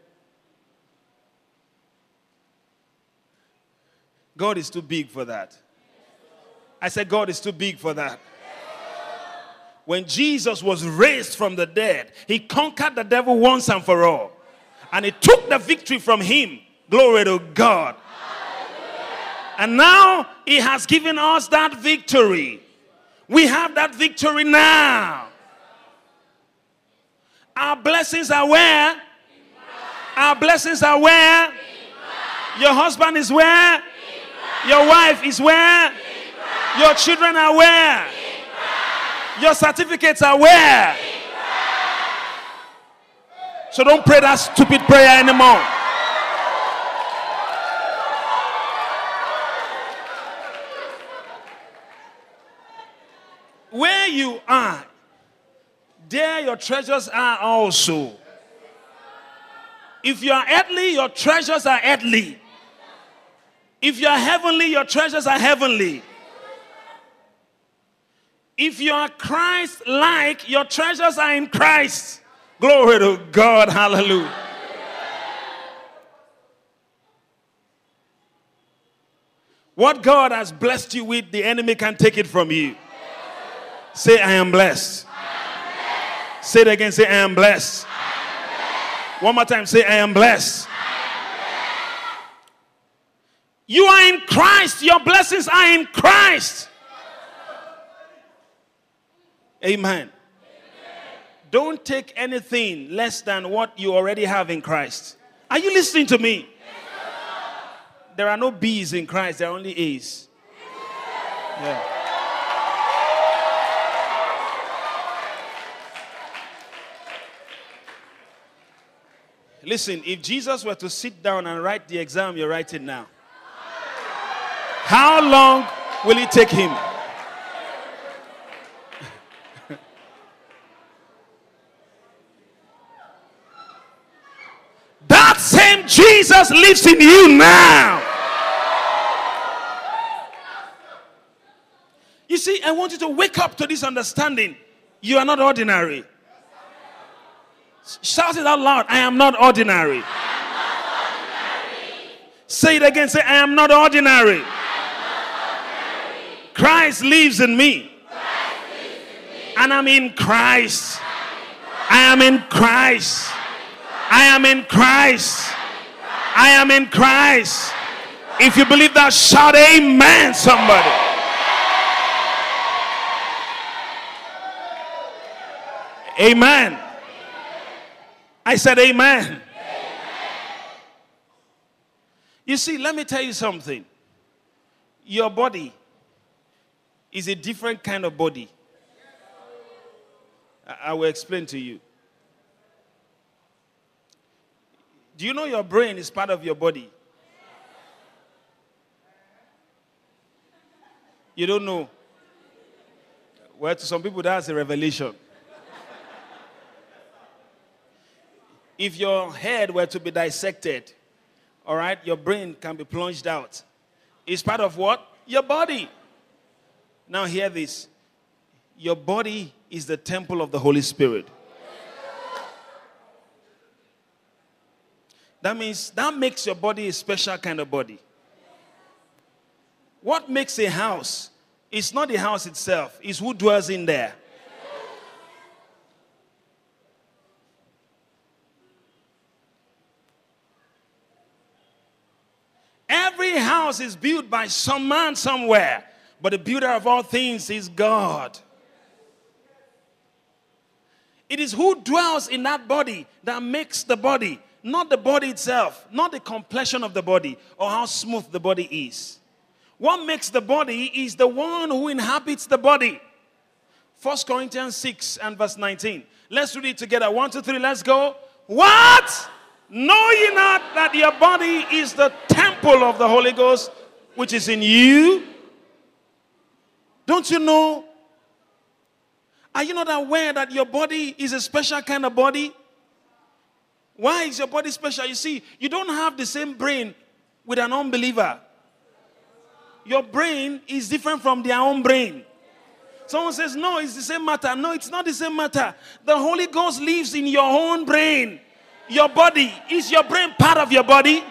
God is too big for that. I said, God is too big for that when Jesus was raised from the dead, he conquered the devil once and for all. And he took the victory from him. Glory to God. And now he has given us that victory. We have that victory now. Our blessings are where? Our blessings are where? Your husband is where? Your wife is where? Your children are where? Your certificates are where? So don't pray that stupid prayer anymore. Where you are, there your treasures are also. If you are earthly, your treasures are earthly. If you are heavenly, your treasures are heavenly. If you are Christ like, your treasures are in Christ. Glory to God. Hallelujah. What God has blessed you with, the enemy can take it from you. Say, I am blessed. Say it again. Say, I am blessed. One more time. Say, I am blessed. You are in Christ. Your blessings are in Christ. Amen. Amen. Don't take anything less than what you already have in Christ. Are you listening to me? there are no B's in Christ, there are only A's. Yeah. Listen, if Jesus were to sit down and write the exam you're writing now, how long will it take him? same Jesus lives in you now. You see, I want you to wake up to this understanding. You are not ordinary. Shout it out loud. I am not ordinary. Say it again. Say, I am not ordinary. Christ lives in me. And I'm in Christ. I am in Christ. I am in Christ. I am in Christ. If you believe that, shout amen, somebody. Amen. I said amen. You see, let me tell you something. Your body is a different kind of body. I will explain to you. Do you know your brain is part of your body? You don't know. Well, to some people, that's a revelation. if your head were to be dissected, all right, your brain can be plunged out. It's part of what? Your body. Now, hear this your body is the temple of the Holy Spirit. That means that makes your body a special kind of body. What makes a house? It's not the house itself, it's who dwells in there. Every house is built by some man somewhere, but the builder of all things is God. It is who dwells in that body that makes the body, not the body itself, not the complexion of the body or how smooth the body is. What makes the body is the one who inhabits the body. 1 Corinthians 6 and verse 19. Let's read it together. One, two, three, let's go. What? Know ye not that your body is the temple of the Holy Ghost, which is in you? Don't you know are you not aware that your body is a special kind of body? Why is your body special? You see, you don't have the same brain with an unbeliever. Your brain is different from their own brain. Someone says, No, it's the same matter. No, it's not the same matter. The Holy Ghost lives in your own brain. Your body. Is your brain part of your body?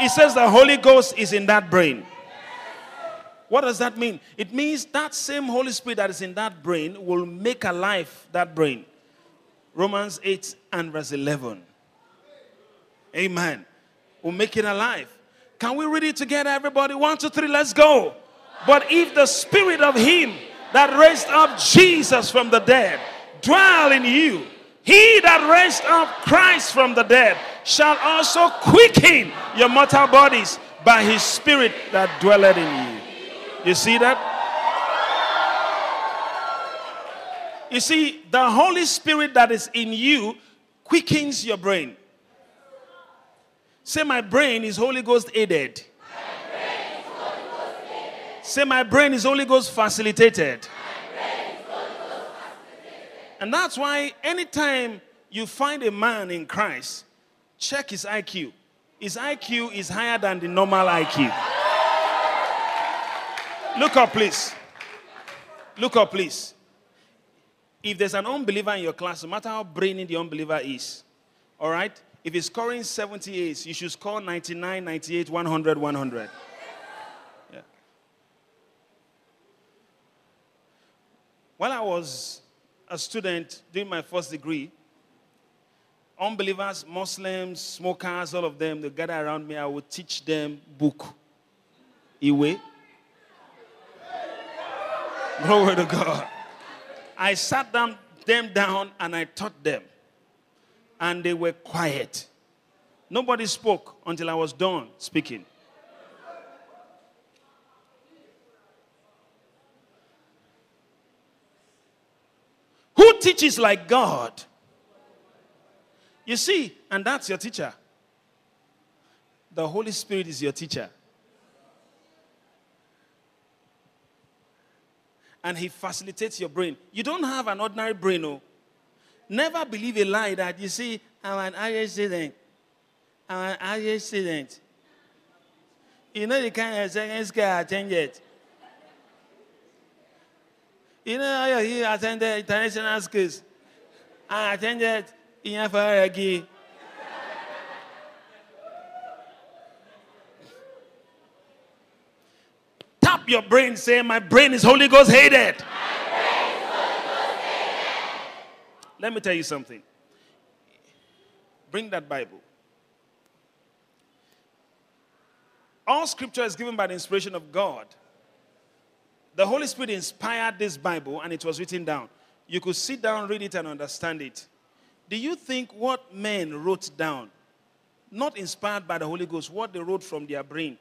It says the Holy Ghost is in that brain. What does that mean? It means that same Holy Spirit that is in that brain will make alive that brain. Romans 8 and verse 11. Amen. We'll make it alive. Can we read it together, everybody? One, two, three, let's go. But if the spirit of him that raised up Jesus from the dead dwell in you, he that raised up Christ from the dead shall also quicken your mortal bodies by his spirit that dwelleth in you. You see that? You see, the Holy Spirit that is in you quickens your brain. Say, my brain is Holy Ghost aided. Say, my brain is Holy Ghost facilitated. And that's why anytime you find a man in Christ, check his IQ. His IQ is higher than the normal IQ. Look up, please. Look up, please. If there's an unbeliever in your class, no matter how brainy the unbeliever is, all right, if he's scoring 78, you should score 99, 98, 100, 100. Yeah. While I was a student doing my first degree, unbelievers, Muslims, smokers, all of them, they gather around me. I would teach them book. Iwe. Glory to God. I sat them, them down and I taught them. And they were quiet. Nobody spoke until I was done speaking. Who teaches like God? You see, and that's your teacher. The Holy Spirit is your teacher. And he facilitates your brain. You don't have an ordinary brain, oh. Never believe a lie that you see, I'm an Irish student. I'm an average student. You know the kind of second school I attended. You know how you attended international schools. I attended Iyanfaragi. Tap your brain, say, My brain is Holy Ghost hated. Let me tell you something. Bring that Bible. All scripture is given by the inspiration of God. The Holy Spirit inspired this Bible and it was written down. You could sit down, read it, and understand it. Do you think what men wrote down, not inspired by the Holy Ghost, what they wrote from their brain,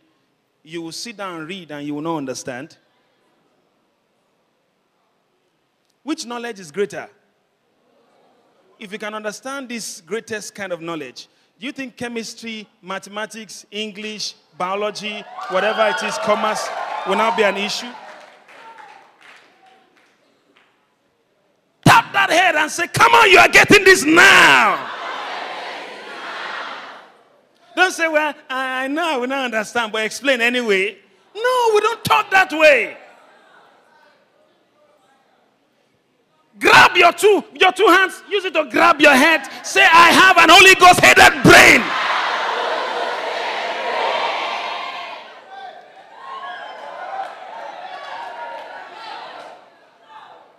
you will sit down and read and you will not understand? Which knowledge is greater? If you can understand this greatest kind of knowledge, do you think chemistry, mathematics, English, biology, whatever it is, commerce, will not be an issue? Tap that head and say, Come on, you are getting this now. Don't say, Well, I know I will not understand, but explain anyway. No, we don't talk that way. Grab your two, your two hands, use it to grab your head. Say, I have an Holy Ghost headed brain.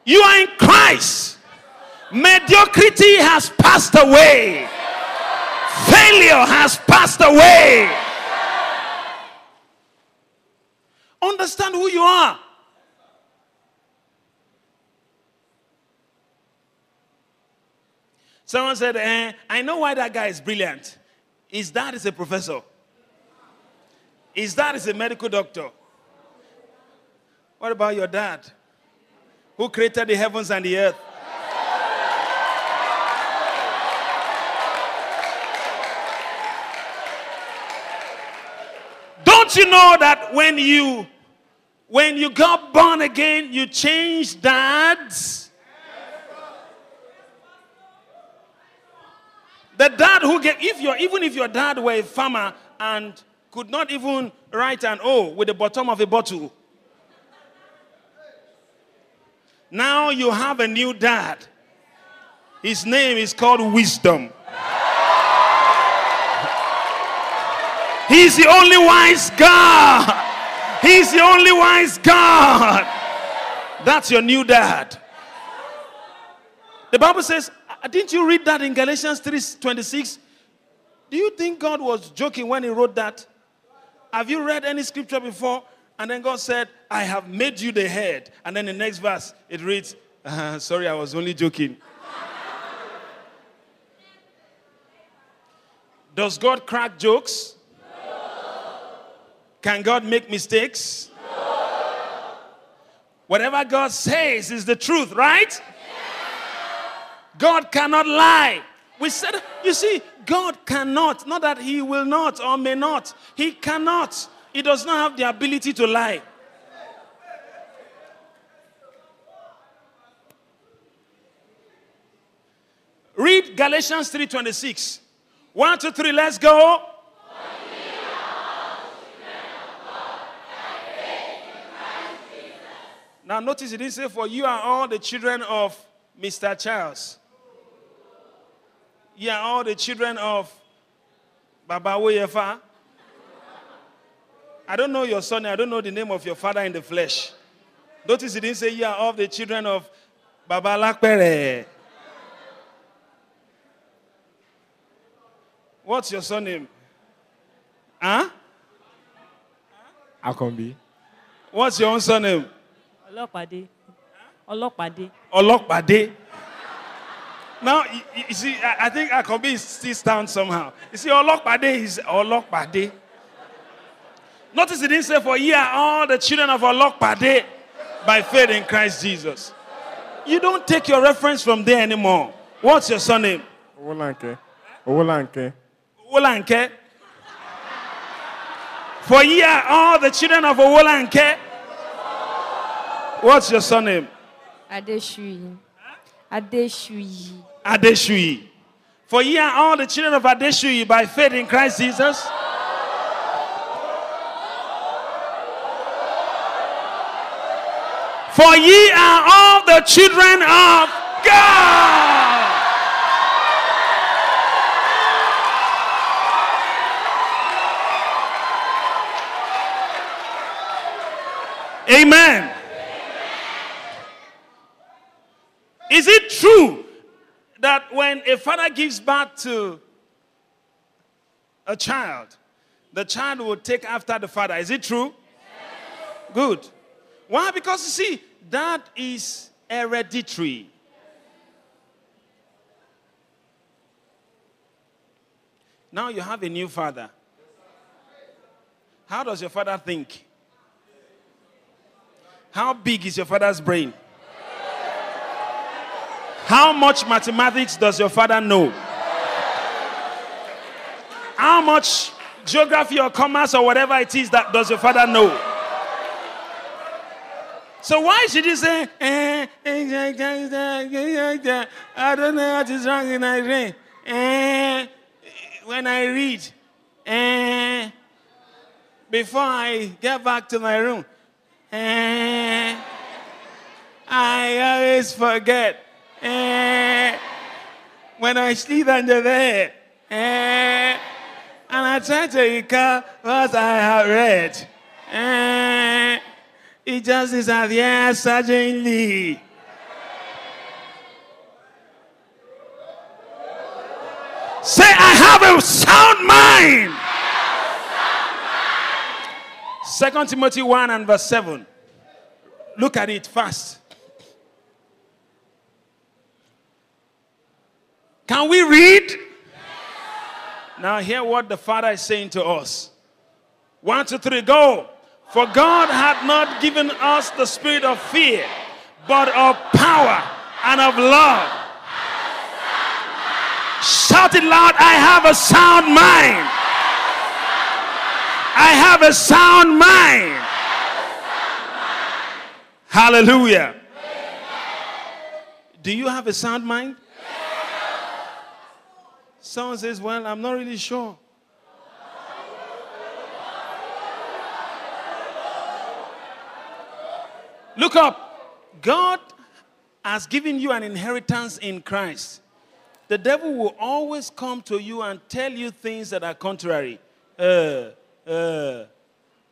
You are in Christ. Mediocrity has passed away. Failure has passed away. Understand who you are. Someone said, eh, I know why that guy is brilliant. His dad is a professor, his dad is a medical doctor. What about your dad? Who created the heavens and the earth? Don't you know that when you when you got born again, you changed dads? The dad who gave, if your even if your dad were a farmer and could not even write an O with the bottom of a bottle, now you have a new dad. His name is called Wisdom. He's the only wise God. He's the only wise God. That's your new dad. The Bible says, uh, didn't you read that in Galatians 3:26? Do you think God was joking when he wrote that? Have you read any scripture before? And then God said, I have made you the head. And then the next verse, it reads, uh, Sorry, I was only joking. Does God crack jokes? Can God make mistakes? Whatever God says is the truth, right? God cannot lie. We said, you see, God cannot, not that He will not or may not. He cannot. He does not have the ability to lie. Read Galatians 3:26. One, two, three, let's go. Now notice it didn't say for you are all the children of Mr. Charles. You are all the children of Baba Woyefa. I don't know your son, I don't know the name of your father in the flesh. Notice it didn't say you are all the children of Baba Lakpere. What's your surname? Huh? Akombi. What's your own surname? Ọlọ́pàdé ọlọ́pàdé Olopade. Now, you, you- you see, I, think I think be is still stand somehow. You see, Olopade is Olopade. Notice it didn't say, For ye are all the children of Olopade by faith in Christ Jesus. You don't take your reference from there anymore. What's your surname? Owolanke. Owolanke. Owolanke. For ye are all the children of Owolanke. What's your surname? Adeshui. Adeshui. Adeshui. For ye are all the children of Adeshui by faith in Christ Jesus. For ye are all the children of God. Amen. Is it true that when a father gives birth to a child, the child will take after the father? Is it true? Good. Why? Because you see, that is hereditary. Now you have a new father. How does your father think? How big is your father's brain? How much mathematics does your father know? How much geography or commerce or whatever it is that does your father know? So why should you say, eh, eh, I don't know what is wrong in I read. Eh, when I read, eh, before I get back to my room, eh, I always forget. Eh, when I sleep under there, eh, and I try to recall what I have read. Eh, it just is at yes, Sergeant Lee. Say, I have a sound mind. Second Timothy 1 and verse 7. Look at it fast. Can we read? Now, hear what the Father is saying to us. One, two, three, go. For God hath not given us the spirit of fear, but of power and of love. Shout it loud I have a sound mind. I have a sound mind. Hallelujah. Do you have a sound mind? Someone says, Well, I'm not really sure. Look up. God has given you an inheritance in Christ. The devil will always come to you and tell you things that are contrary. Uh, uh,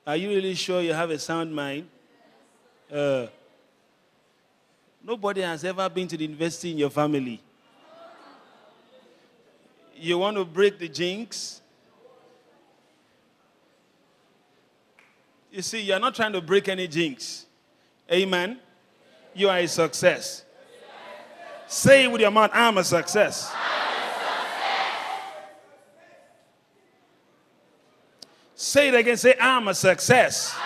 are you really sure you have a sound mind? Uh, nobody has ever been to the university in your family. You want to break the jinx? You see, you're not trying to break any jinx. Amen. You are a success. Say it with your mouth I'm a success. Say it again. Say, I'm a success.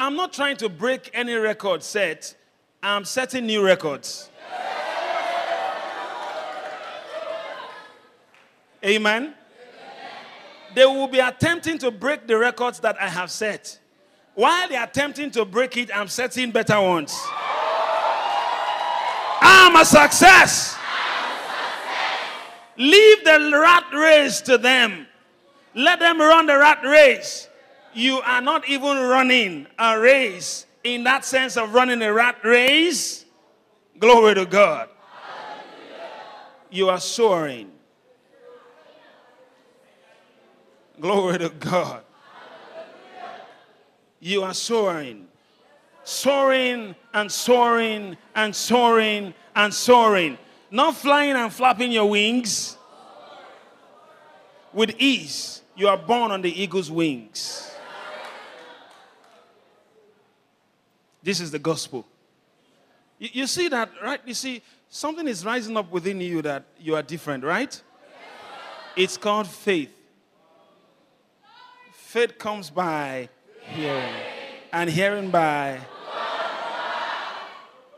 I'm not trying to break any record set, I'm setting new records. Amen. They will be attempting to break the records that I have set. While they're attempting to break it, I'm setting better ones. I'm a success. Leave the rat race to them. Let them run the rat race. You are not even running a race in that sense of running a rat race. Glory to God. You are soaring. Glory to God. You are soaring. Soaring and soaring and soaring and soaring. Not flying and flapping your wings. With ease, you are born on the eagle's wings. This is the gospel. You, you see that, right? You see, something is rising up within you that you are different, right? It's called faith. Faith comes by hearing, and hearing by.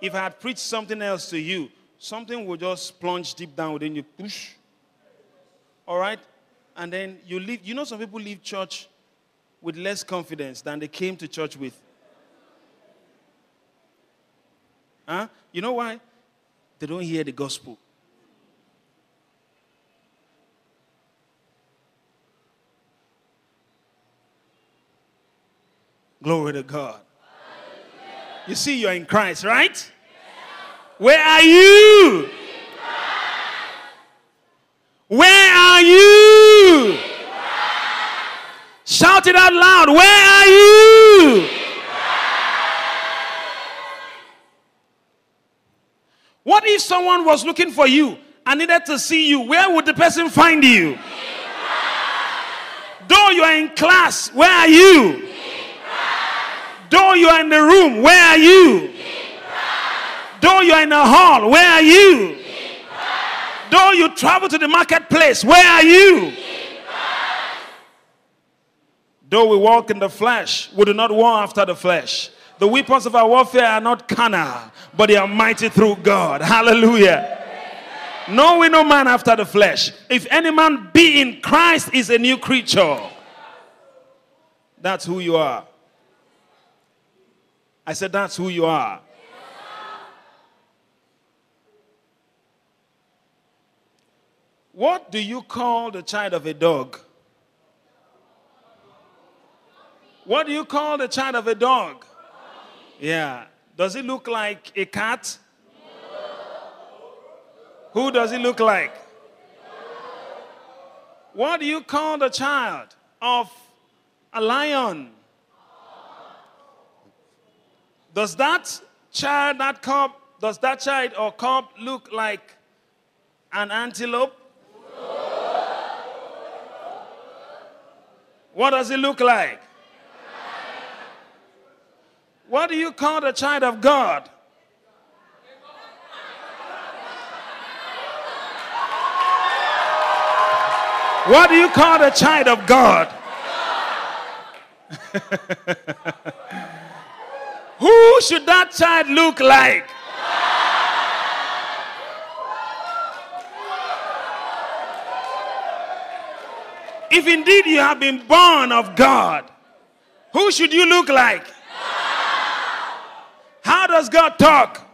If I had preached something else to you, something will just plunge deep down within you. Push. All right? And then you leave. You know, some people leave church with less confidence than they came to church with. Huh? You know why? They don't hear the gospel. Glory to God. You see, you're in Christ, right? Where are you? Where are you? Shout it out loud. Where are you? What if someone was looking for you and needed to see you? Where would the person find you? Though you are in class, where are you? Though you are in the room, where are you? Though you are in a hall, where are you? Though you travel to the marketplace, where are you? Though we walk in the flesh, we do not war after the flesh. The weapons of our warfare are not carnal, but they are mighty through God. Hallelujah. No, we no man after the flesh. If any man be in Christ, is a new creature. That's who you are. I said, That's who you are. What do you call the child of a dog? What do you call the child of a dog? Yeah. Does it look like a cat? Who does it look like? What do you call the child of a lion? Does that child, that cub, does that child or cub look like an antelope? What does it look like? What do you call the child of God? What do you call the child of God? <laughs> Who should that child look like? If indeed you have been born of God, who should you look like? How does God talk?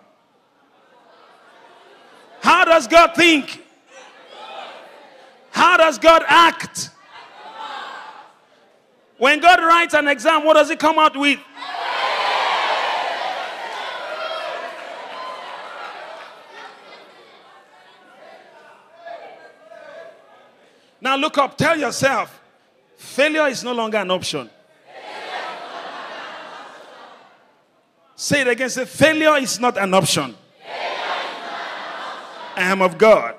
How does God think? How does God act? When God writes an exam, what does he come out with? Now look up, tell yourself, failure is no longer an option. Say it again. Say, failure is not an option. I am of God.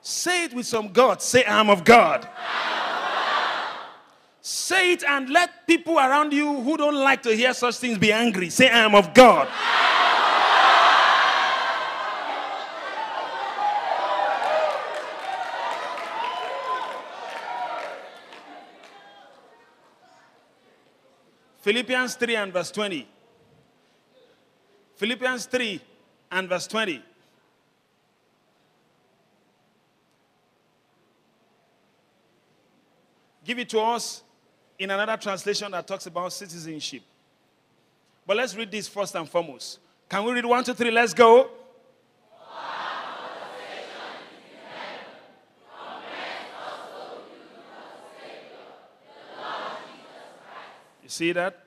Say it with some God. Say, I am of God. Say it and let people around you who don't like to hear such things be angry. Say, I am of God. Philippians 3 and verse 20. Philippians 3 and verse 20. Give it to us in another translation that talks about citizenship. But let's read this first and foremost. Can we read one, two, three? Let's go. See that?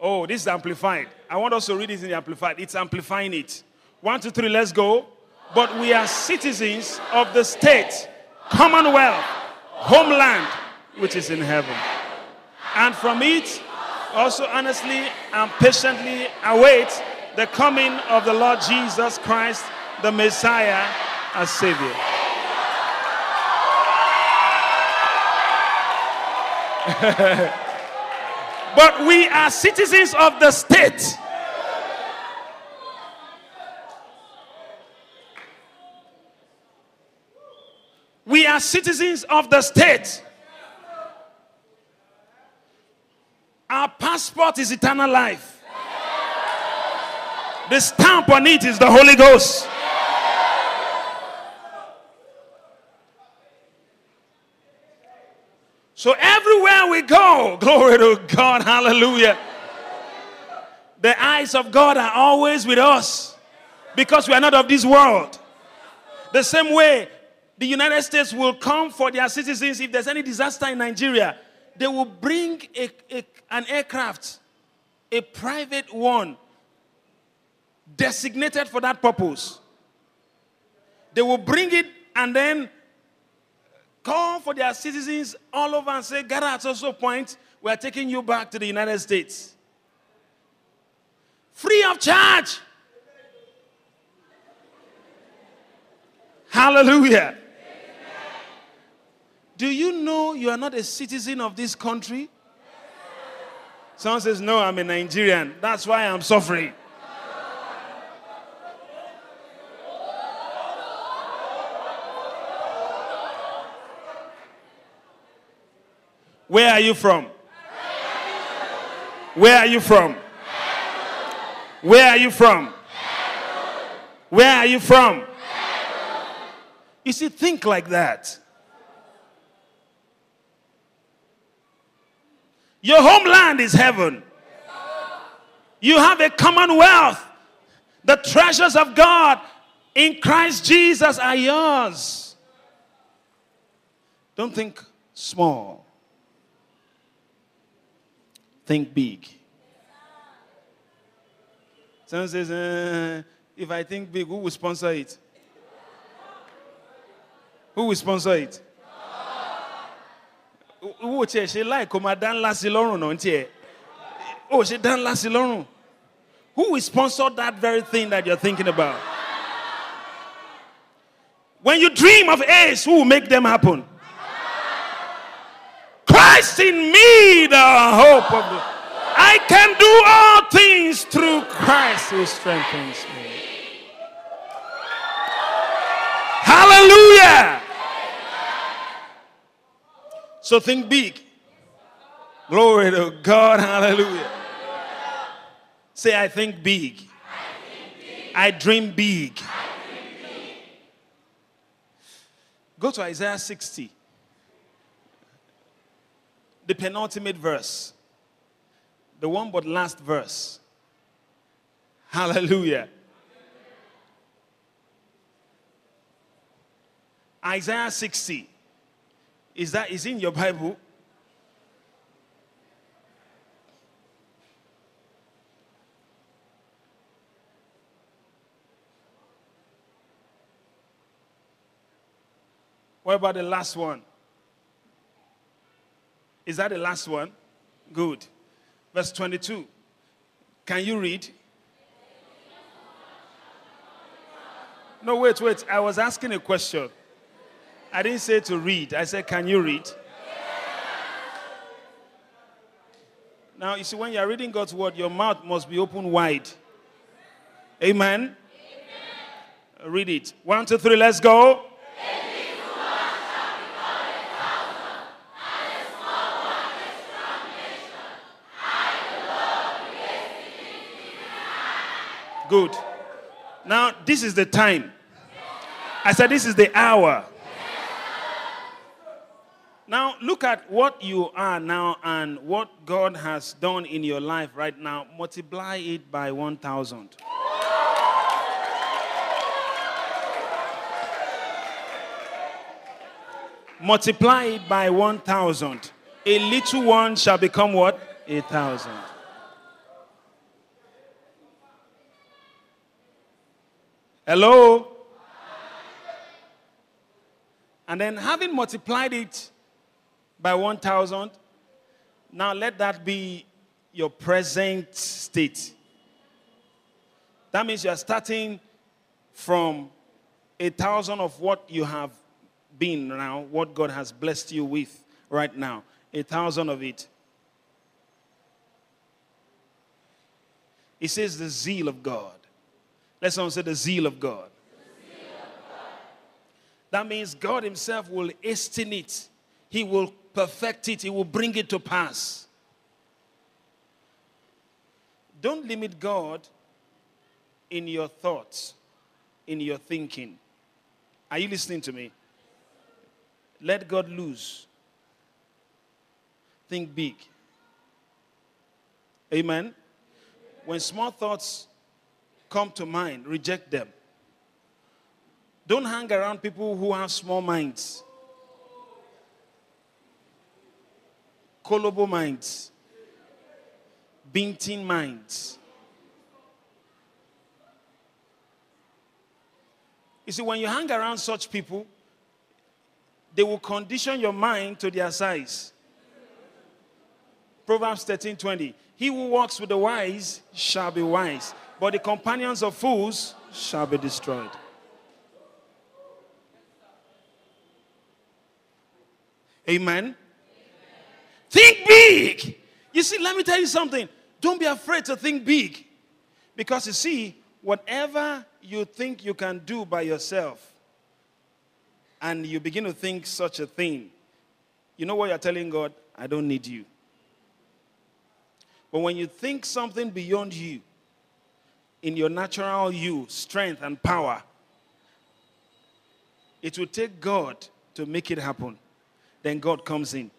Oh, this is amplified. I want us to read it in the amplified. It's amplifying it. One, two, three, let's go. But we are citizens of the state, commonwealth, homeland, which is in heaven. And from it, also honestly and patiently await the coming of the Lord Jesus Christ, the Messiah, as Savior. <laughs> but we are citizens of the state. We are citizens of the state. Our passport is eternal life. The stamp on it is the Holy Ghost. So everywhere we go, <laughs> glory to God, hallelujah. The eyes of God are always with us because we are not of this world. The same way the United States will come for their citizens if there's any disaster in Nigeria, they will bring a, a, an aircraft, a private one, designated for that purpose. They will bring it and then call for their citizens all over and say, Gather at also point, we are taking you back to the United States. Free of charge. Hallelujah. Do you know you are not a citizen of this country? Someone says, No, I'm a Nigerian. That's why I'm suffering. Where are you from? Where are you from? Where are you from? Where are you from? You see, think like that. Your homeland is heaven. You have a commonwealth. The treasures of God in Christ Jesus are yours. Don't think small, think big. Someone says, uh, if I think big, who will sponsor it? Who will sponsor it? Who tiẹ̀ láì kó máa dá ńlá sí lọ́rùn náà tiẹ̀? Ó ṣe dá. Who will sponsor that very thing that you're thinking about? When you dream of A's, who will make them happen? Christ in me, the hope of the. I can do all things through Christ who strengthens me. Hallelujah. So think big. Glory to God. Hallelujah. Say, I think big. I dream big. Go to Isaiah 60, the penultimate verse, the one but last verse. Hallelujah. Isaiah 60. Is that is in your Bible? What about the last one? Is that the last one? Good. Verse 22. Can you read? No, wait, wait. I was asking a question. I didn't say to read. I said, Can you read? Now, you see, when you're reading God's word, your mouth must be open wide. Amen? Amen. Read it. One, two, three, let's go. Good. Now, this is the time. I said, This is the hour. Now, look at what you are now and what God has done in your life right now. Multiply it by 1,000. Multiply it by 1,000. A little one shall become what? A thousand. Hello? And then, having multiplied it by 1,000, now let that be your present state. That means you are starting from a thousand of what you have been now, what God has blessed you with right now. A thousand of it. It says the zeal of God. Let someone say the zeal of God. That means God Himself will hasten it, He will perfect it, He will bring it to pass. Don't limit God in your thoughts, in your thinking. Are you listening to me? Let God loose. Think big. Amen. When small thoughts come to mind, reject them. Don't hang around people who have small minds. Kolobo minds. Binting minds. You see, when you hang around such people, they will condition your mind to their size. Proverbs 13 20. He who walks with the wise shall be wise, but the companions of fools shall be destroyed. Amen. Think big. You see, let me tell you something. Don't be afraid to think big. Because you see, whatever you think you can do by yourself, and you begin to think such a thing, you know what you're telling God? I don't need you. But when you think something beyond you, in your natural you, strength and power, it will take God to make it happen. Then God comes in.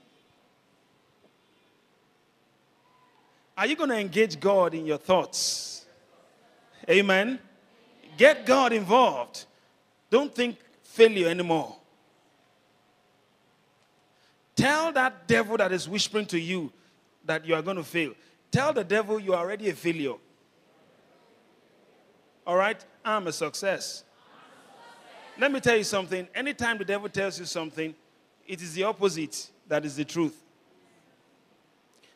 Are you going to engage God in your thoughts? Amen. Get God involved. Don't think failure anymore. Tell that devil that is whispering to you that you are going to fail. Tell the devil you are already a failure. All right? I'm a success. Let me tell you something. Anytime the devil tells you something, it is the opposite that is the truth.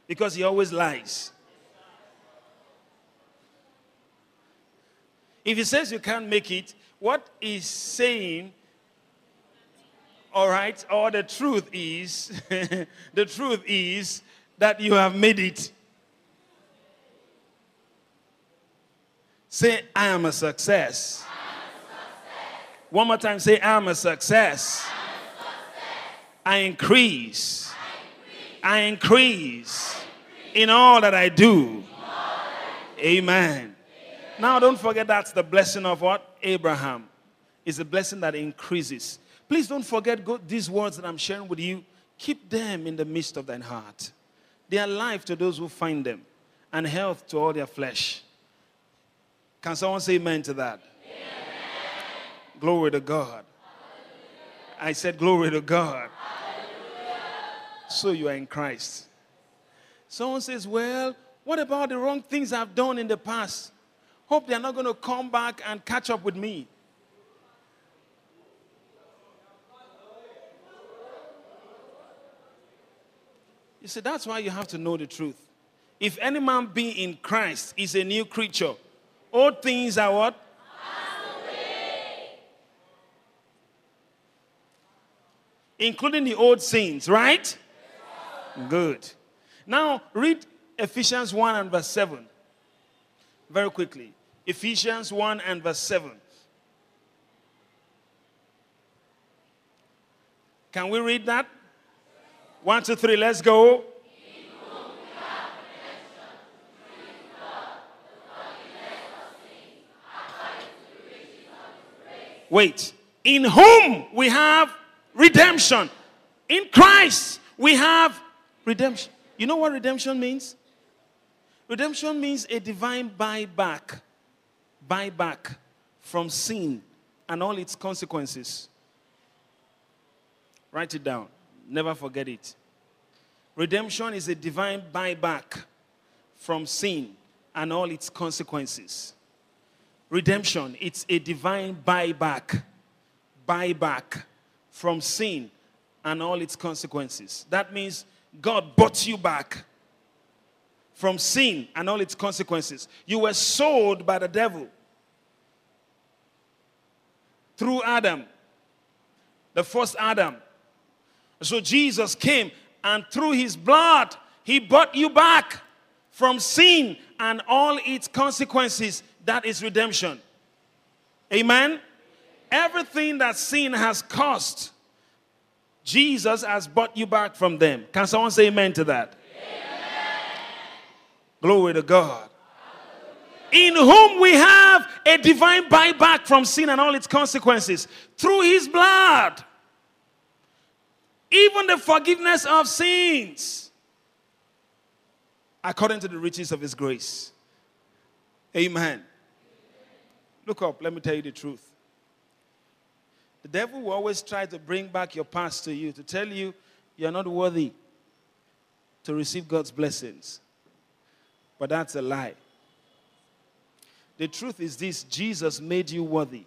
Because he always lies. If he says you can't make it, what he's saying, all right, or the truth is, <laughs> the truth is that you have made it. Say, I am a success. Am a success. One more time, say, I am a success. I increase. I increase in all that I do. Amen. Now, don't forget that's the blessing of what? Abraham. Is a blessing that increases. Please don't forget these words that I'm sharing with you. Keep them in the midst of thine heart. They are life to those who find them, and health to all their flesh. Can someone say amen to that? Amen. Glory to God. Hallelujah. I said, Glory to God. Hallelujah. So you are in Christ. Someone says, Well, what about the wrong things I've done in the past? Hope they're not going to come back and catch up with me. You see, that's why you have to know the truth. If any man be in Christ, is a new creature. All things are what? Including the old sins, right? Good. Now read Ephesians 1 and verse 7. Very quickly. Ephesians 1 and verse 7. Can we read that? One, two, three, let's go. Wait. In whom we have redemption. In Christ we have redemption. You know what redemption means? Redemption means a divine buyback. Buyback from sin and all its consequences. Write it down. Never forget it. Redemption is a divine buyback from sin and all its consequences. Redemption, it's a divine buyback. Buyback from sin and all its consequences. That means God bought you back from sin and all its consequences. You were sold by the devil through Adam, the first Adam. So Jesus came and through his blood, he bought you back from sin and all its consequences. That is redemption. Amen. Everything that sin has cost, Jesus has bought you back from them. Can someone say amen to that? Amen. Glory to God. In whom we have a divine buyback from sin and all its consequences through his blood even the forgiveness of sins, according to the riches of his grace. Amen. Look up, let me tell you the truth. The devil will always try to bring back your past to you, to tell you you're not worthy to receive God's blessings. But that's a lie. The truth is this Jesus made you worthy.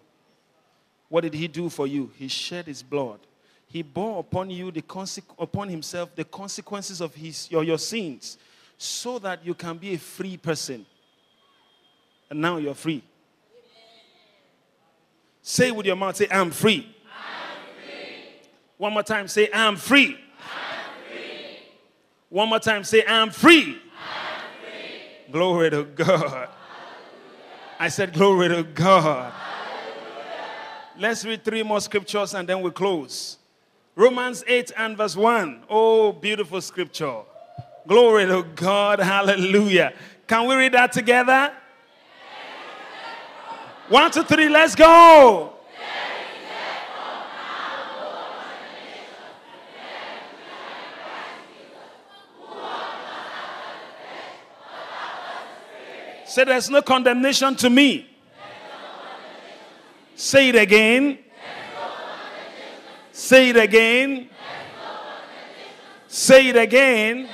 What did he do for you? He shed his blood. He bore upon you the conse- upon himself the consequences of his your, your sins so that you can be a free person. And now you're free. Say with your mouth, say, I'm free. I'm free. One more time, say, I'm free. I'm free. One more time, say, I'm free. I'm free. Glory to God. I said, Glory to God. Let's read three more scriptures and then we close. Romans 8 and verse 1. Oh, beautiful scripture. Glory to God. Hallelujah. Can we read that together? One, two, three, let's go. Say, there's no condemnation to me. Say it again. Say it again. Say it again.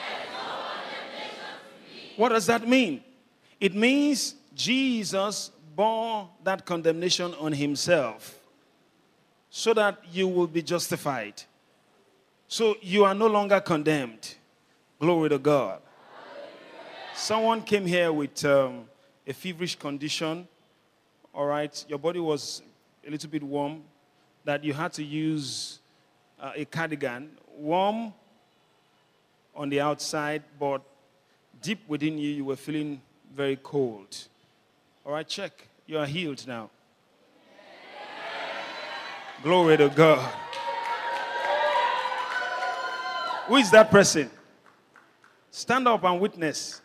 What does that mean? It means Jesus bore that condemnation on himself so that you will be justified. So you are no longer condemned. Glory to God. Someone came here with um, a feverish condition. All right, your body was a little bit warm, that you had to use uh, a cardigan, warm on the outside, but deep within you, you were feeling very cold. All right, check. You are healed now. Glory to God. Who is that person? Stand up and witness.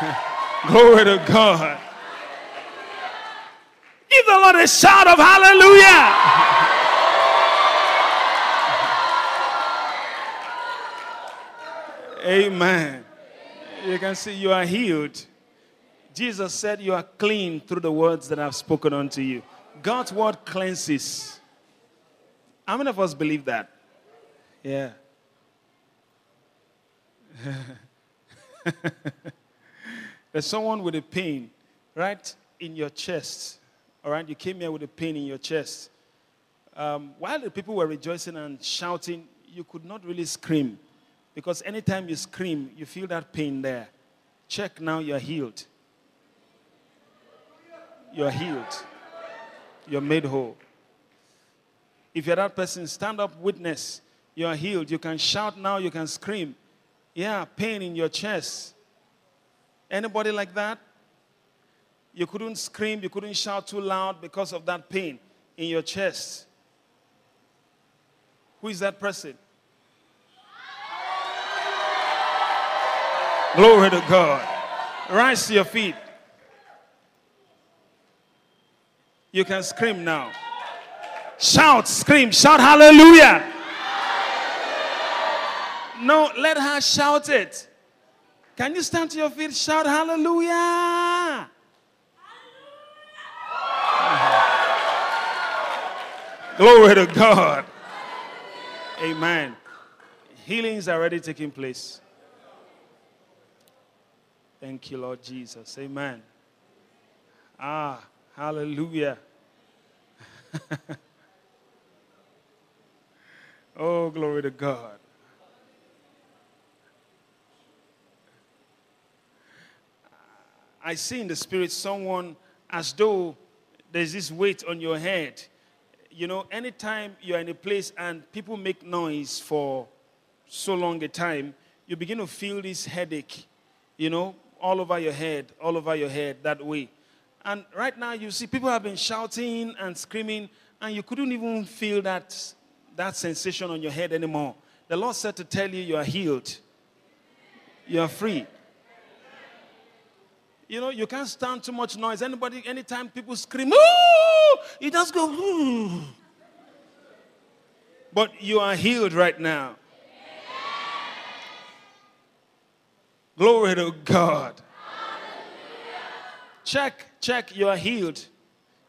<laughs> Glory to God. Give the Lord a shout of hallelujah. Amen. You can see you are healed. Jesus said you are clean through the words that I've spoken unto you. God's word cleanses. How many of us believe that? Yeah. <laughs> There's someone with a pain right in your chest. All right, you came here with a pain in your chest. Um, while the people were rejoicing and shouting, you could not really scream because anytime you scream, you feel that pain there. Check now, you're healed. You're healed. You're made whole. If you're that person, stand up, witness. You are healed. You can shout now, you can scream. Yeah, pain in your chest. Anybody like that? You couldn't scream, you couldn't shout too loud because of that pain in your chest. Who is that person? Glory to God. Rise to your feet. You can scream now. Shout, scream, shout hallelujah. No, let her shout it. Can you stand to your feet? Shout hallelujah. Glory to God. Amen. Healings are already taking place. Thank you, Lord Jesus. Amen. Ah, hallelujah. <laughs> oh, glory to God. I see in the spirit someone as though there's this weight on your head. You know, anytime you're in a place and people make noise for so long a time, you begin to feel this headache, you know, all over your head, all over your head that way. And right now, you see people have been shouting and screaming, and you couldn't even feel that, that sensation on your head anymore. The Lord said to tell you you are healed, you are free. You know, you can't stand too much noise. Anybody, anytime people scream, Ooh! you just go, Ooh. But you are healed right now. Glory to God. Check, check, you are healed.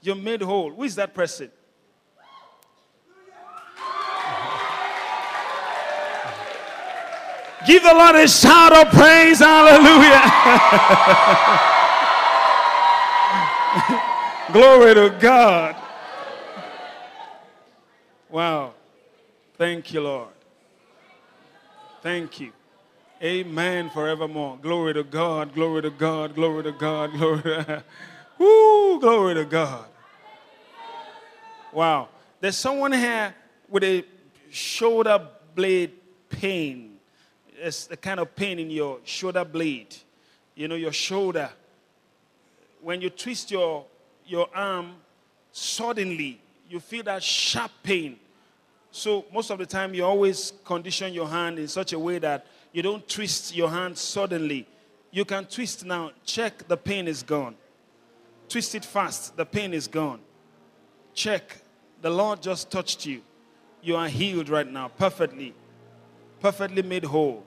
You're made whole. Who is that person? Give the Lord a shout of praise. Hallelujah. <laughs> Glory to God. Wow. Thank you, Lord. Thank you. Amen forevermore. Glory to God, glory to God, glory to God, <laughs> glory to. Woo, glory to God. Wow. There's someone here with a shoulder blade pain. It's the kind of pain in your shoulder blade. You know, your shoulder. When you twist your, your arm, suddenly you feel that sharp pain. So, most of the time, you always condition your hand in such a way that you don't twist your hand suddenly. You can twist now. Check, the pain is gone. Twist it fast, the pain is gone. Check, the Lord just touched you. You are healed right now, perfectly. Perfectly made whole.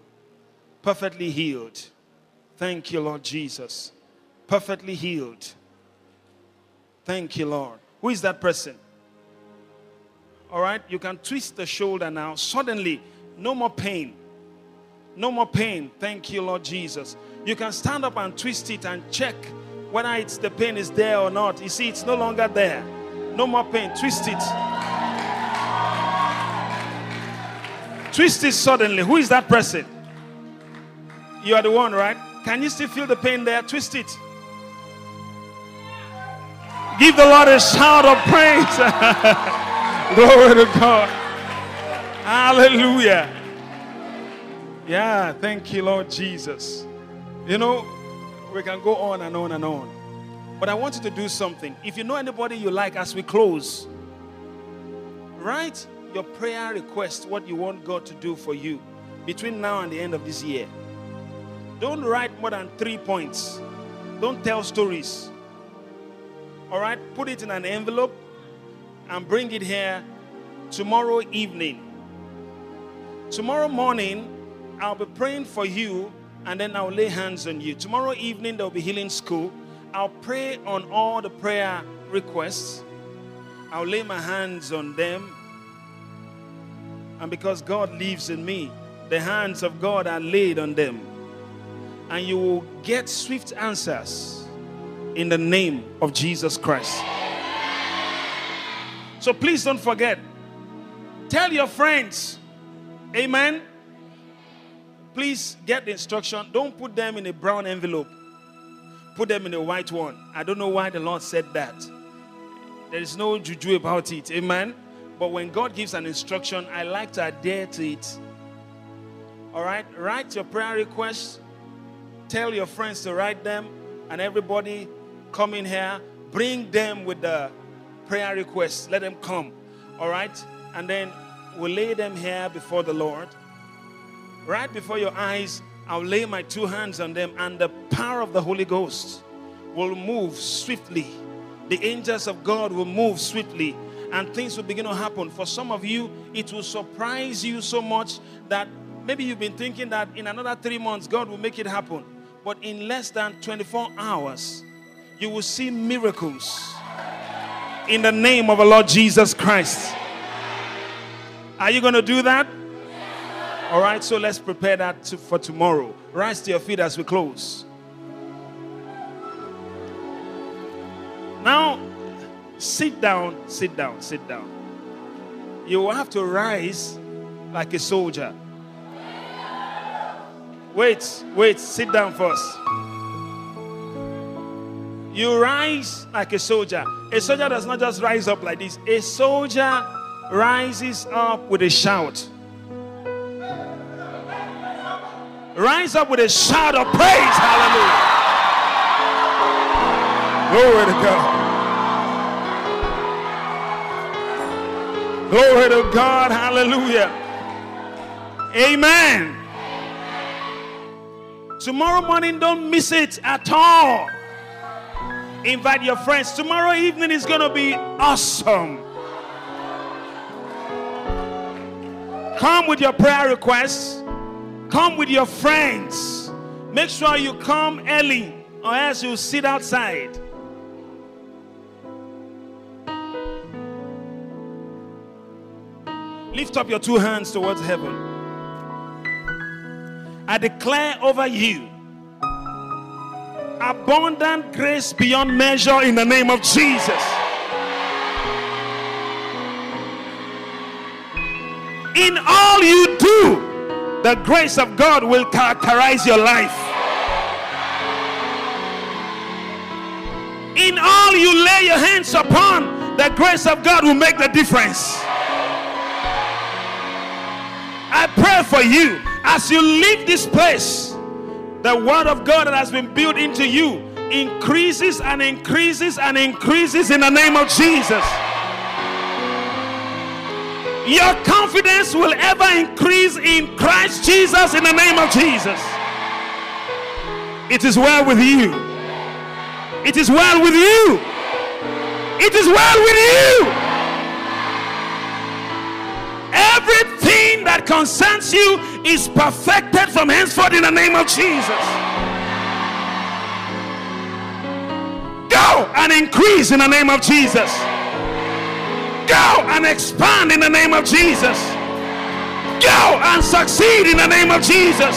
Perfectly healed. Thank you, Lord Jesus. Perfectly healed. Thank you, Lord. Who is that person? All right, you can twist the shoulder now. Suddenly, no more pain. No more pain. Thank you, Lord Jesus. You can stand up and twist it and check whether it's the pain is there or not. You see, it's no longer there. No more pain. Twist it. Twist it suddenly. Who is that person? You are the one, right? Can you still feel the pain there? Twist it. Give the Lord a shout of praise. <laughs> Glory to God. Hallelujah. Yeah, thank you, Lord Jesus. You know, we can go on and on and on. But I want you to do something. If you know anybody you like as we close, write your prayer request, what you want God to do for you between now and the end of this year. Don't write more than three points. Don't tell stories. All right? Put it in an envelope and bring it here tomorrow evening. Tomorrow morning, I'll be praying for you and then I'll lay hands on you. Tomorrow evening, there'll be healing school. I'll pray on all the prayer requests. I'll lay my hands on them. And because God lives in me, the hands of God are laid on them. And you will get swift answers in the name of Jesus Christ. So please don't forget. Tell your friends. Amen. Please get the instruction. Don't put them in a brown envelope. Put them in a white one. I don't know why the Lord said that. There is no juju about it. Amen. But when God gives an instruction, I like to adhere to it. All right? Write your prayer requests. Tell your friends to write them. And everybody come in here. Bring them with the prayer requests. Let them come. All right? And then we'll lay them here before the Lord right before your eyes, I'll lay my two hands on them, and the power of the Holy Ghost will move swiftly. The angels of God will move swiftly, and things will begin to happen. For some of you, it will surprise you so much that maybe you've been thinking that in another three months, God will make it happen. But in less than 24 hours, you will see miracles in the name of the Lord Jesus Christ. Are you going to do that? All right, so let's prepare that to, for tomorrow. Rise to your feet as we close. Now, sit down, sit down, sit down. You will have to rise like a soldier. Wait, wait, sit down first. You rise like a soldier. A soldier does not just rise up like this, a soldier rises up with a shout. Rise up with a shout of praise. Hallelujah. Glory to God. Glory to God. Hallelujah. Amen. Tomorrow morning, don't miss it at all. Invite your friends. Tomorrow evening is going to be awesome. Come with your prayer requests. Come with your friends. Make sure you come early, or else you'll sit outside. Lift up your two hands towards heaven. I declare over you abundant grace beyond measure in the name of Jesus. In all you do, the grace of God will characterize your life. In all you lay your hands upon, the grace of God will make the difference. I pray for you as you leave this place. The word of God that has been built into you increases and increases and increases in the name of Jesus. Your confidence will ever increase in Christ Jesus in the name of Jesus. It is well with you. It is well with you. It is well with you. Everything that concerns you is perfected from henceforth in the name of Jesus. Go and increase in the name of Jesus. Go and expand in the name of Jesus. Go and succeed in the name of Jesus.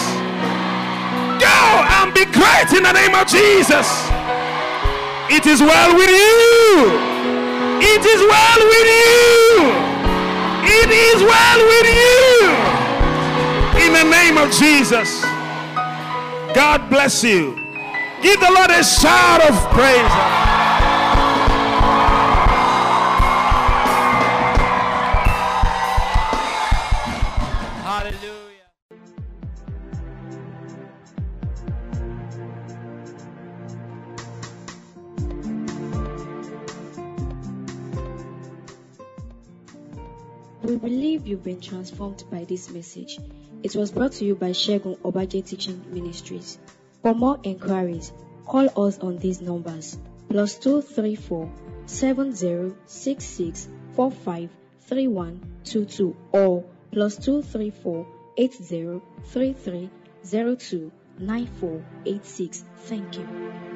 Go and be great in the name of Jesus. It is well with you. It is well with you. It is well with you. In the name of Jesus. God bless you. Give the Lord a shout of praise. We believe you've been transformed by this message. It was brought to you by Segun Obadje Teaching Ministries. For more inquiries, call us on these numbers plus two three four seven zero six six four five three one two two or plus two three four eight zero three three zero two nine four eight six. Thank you.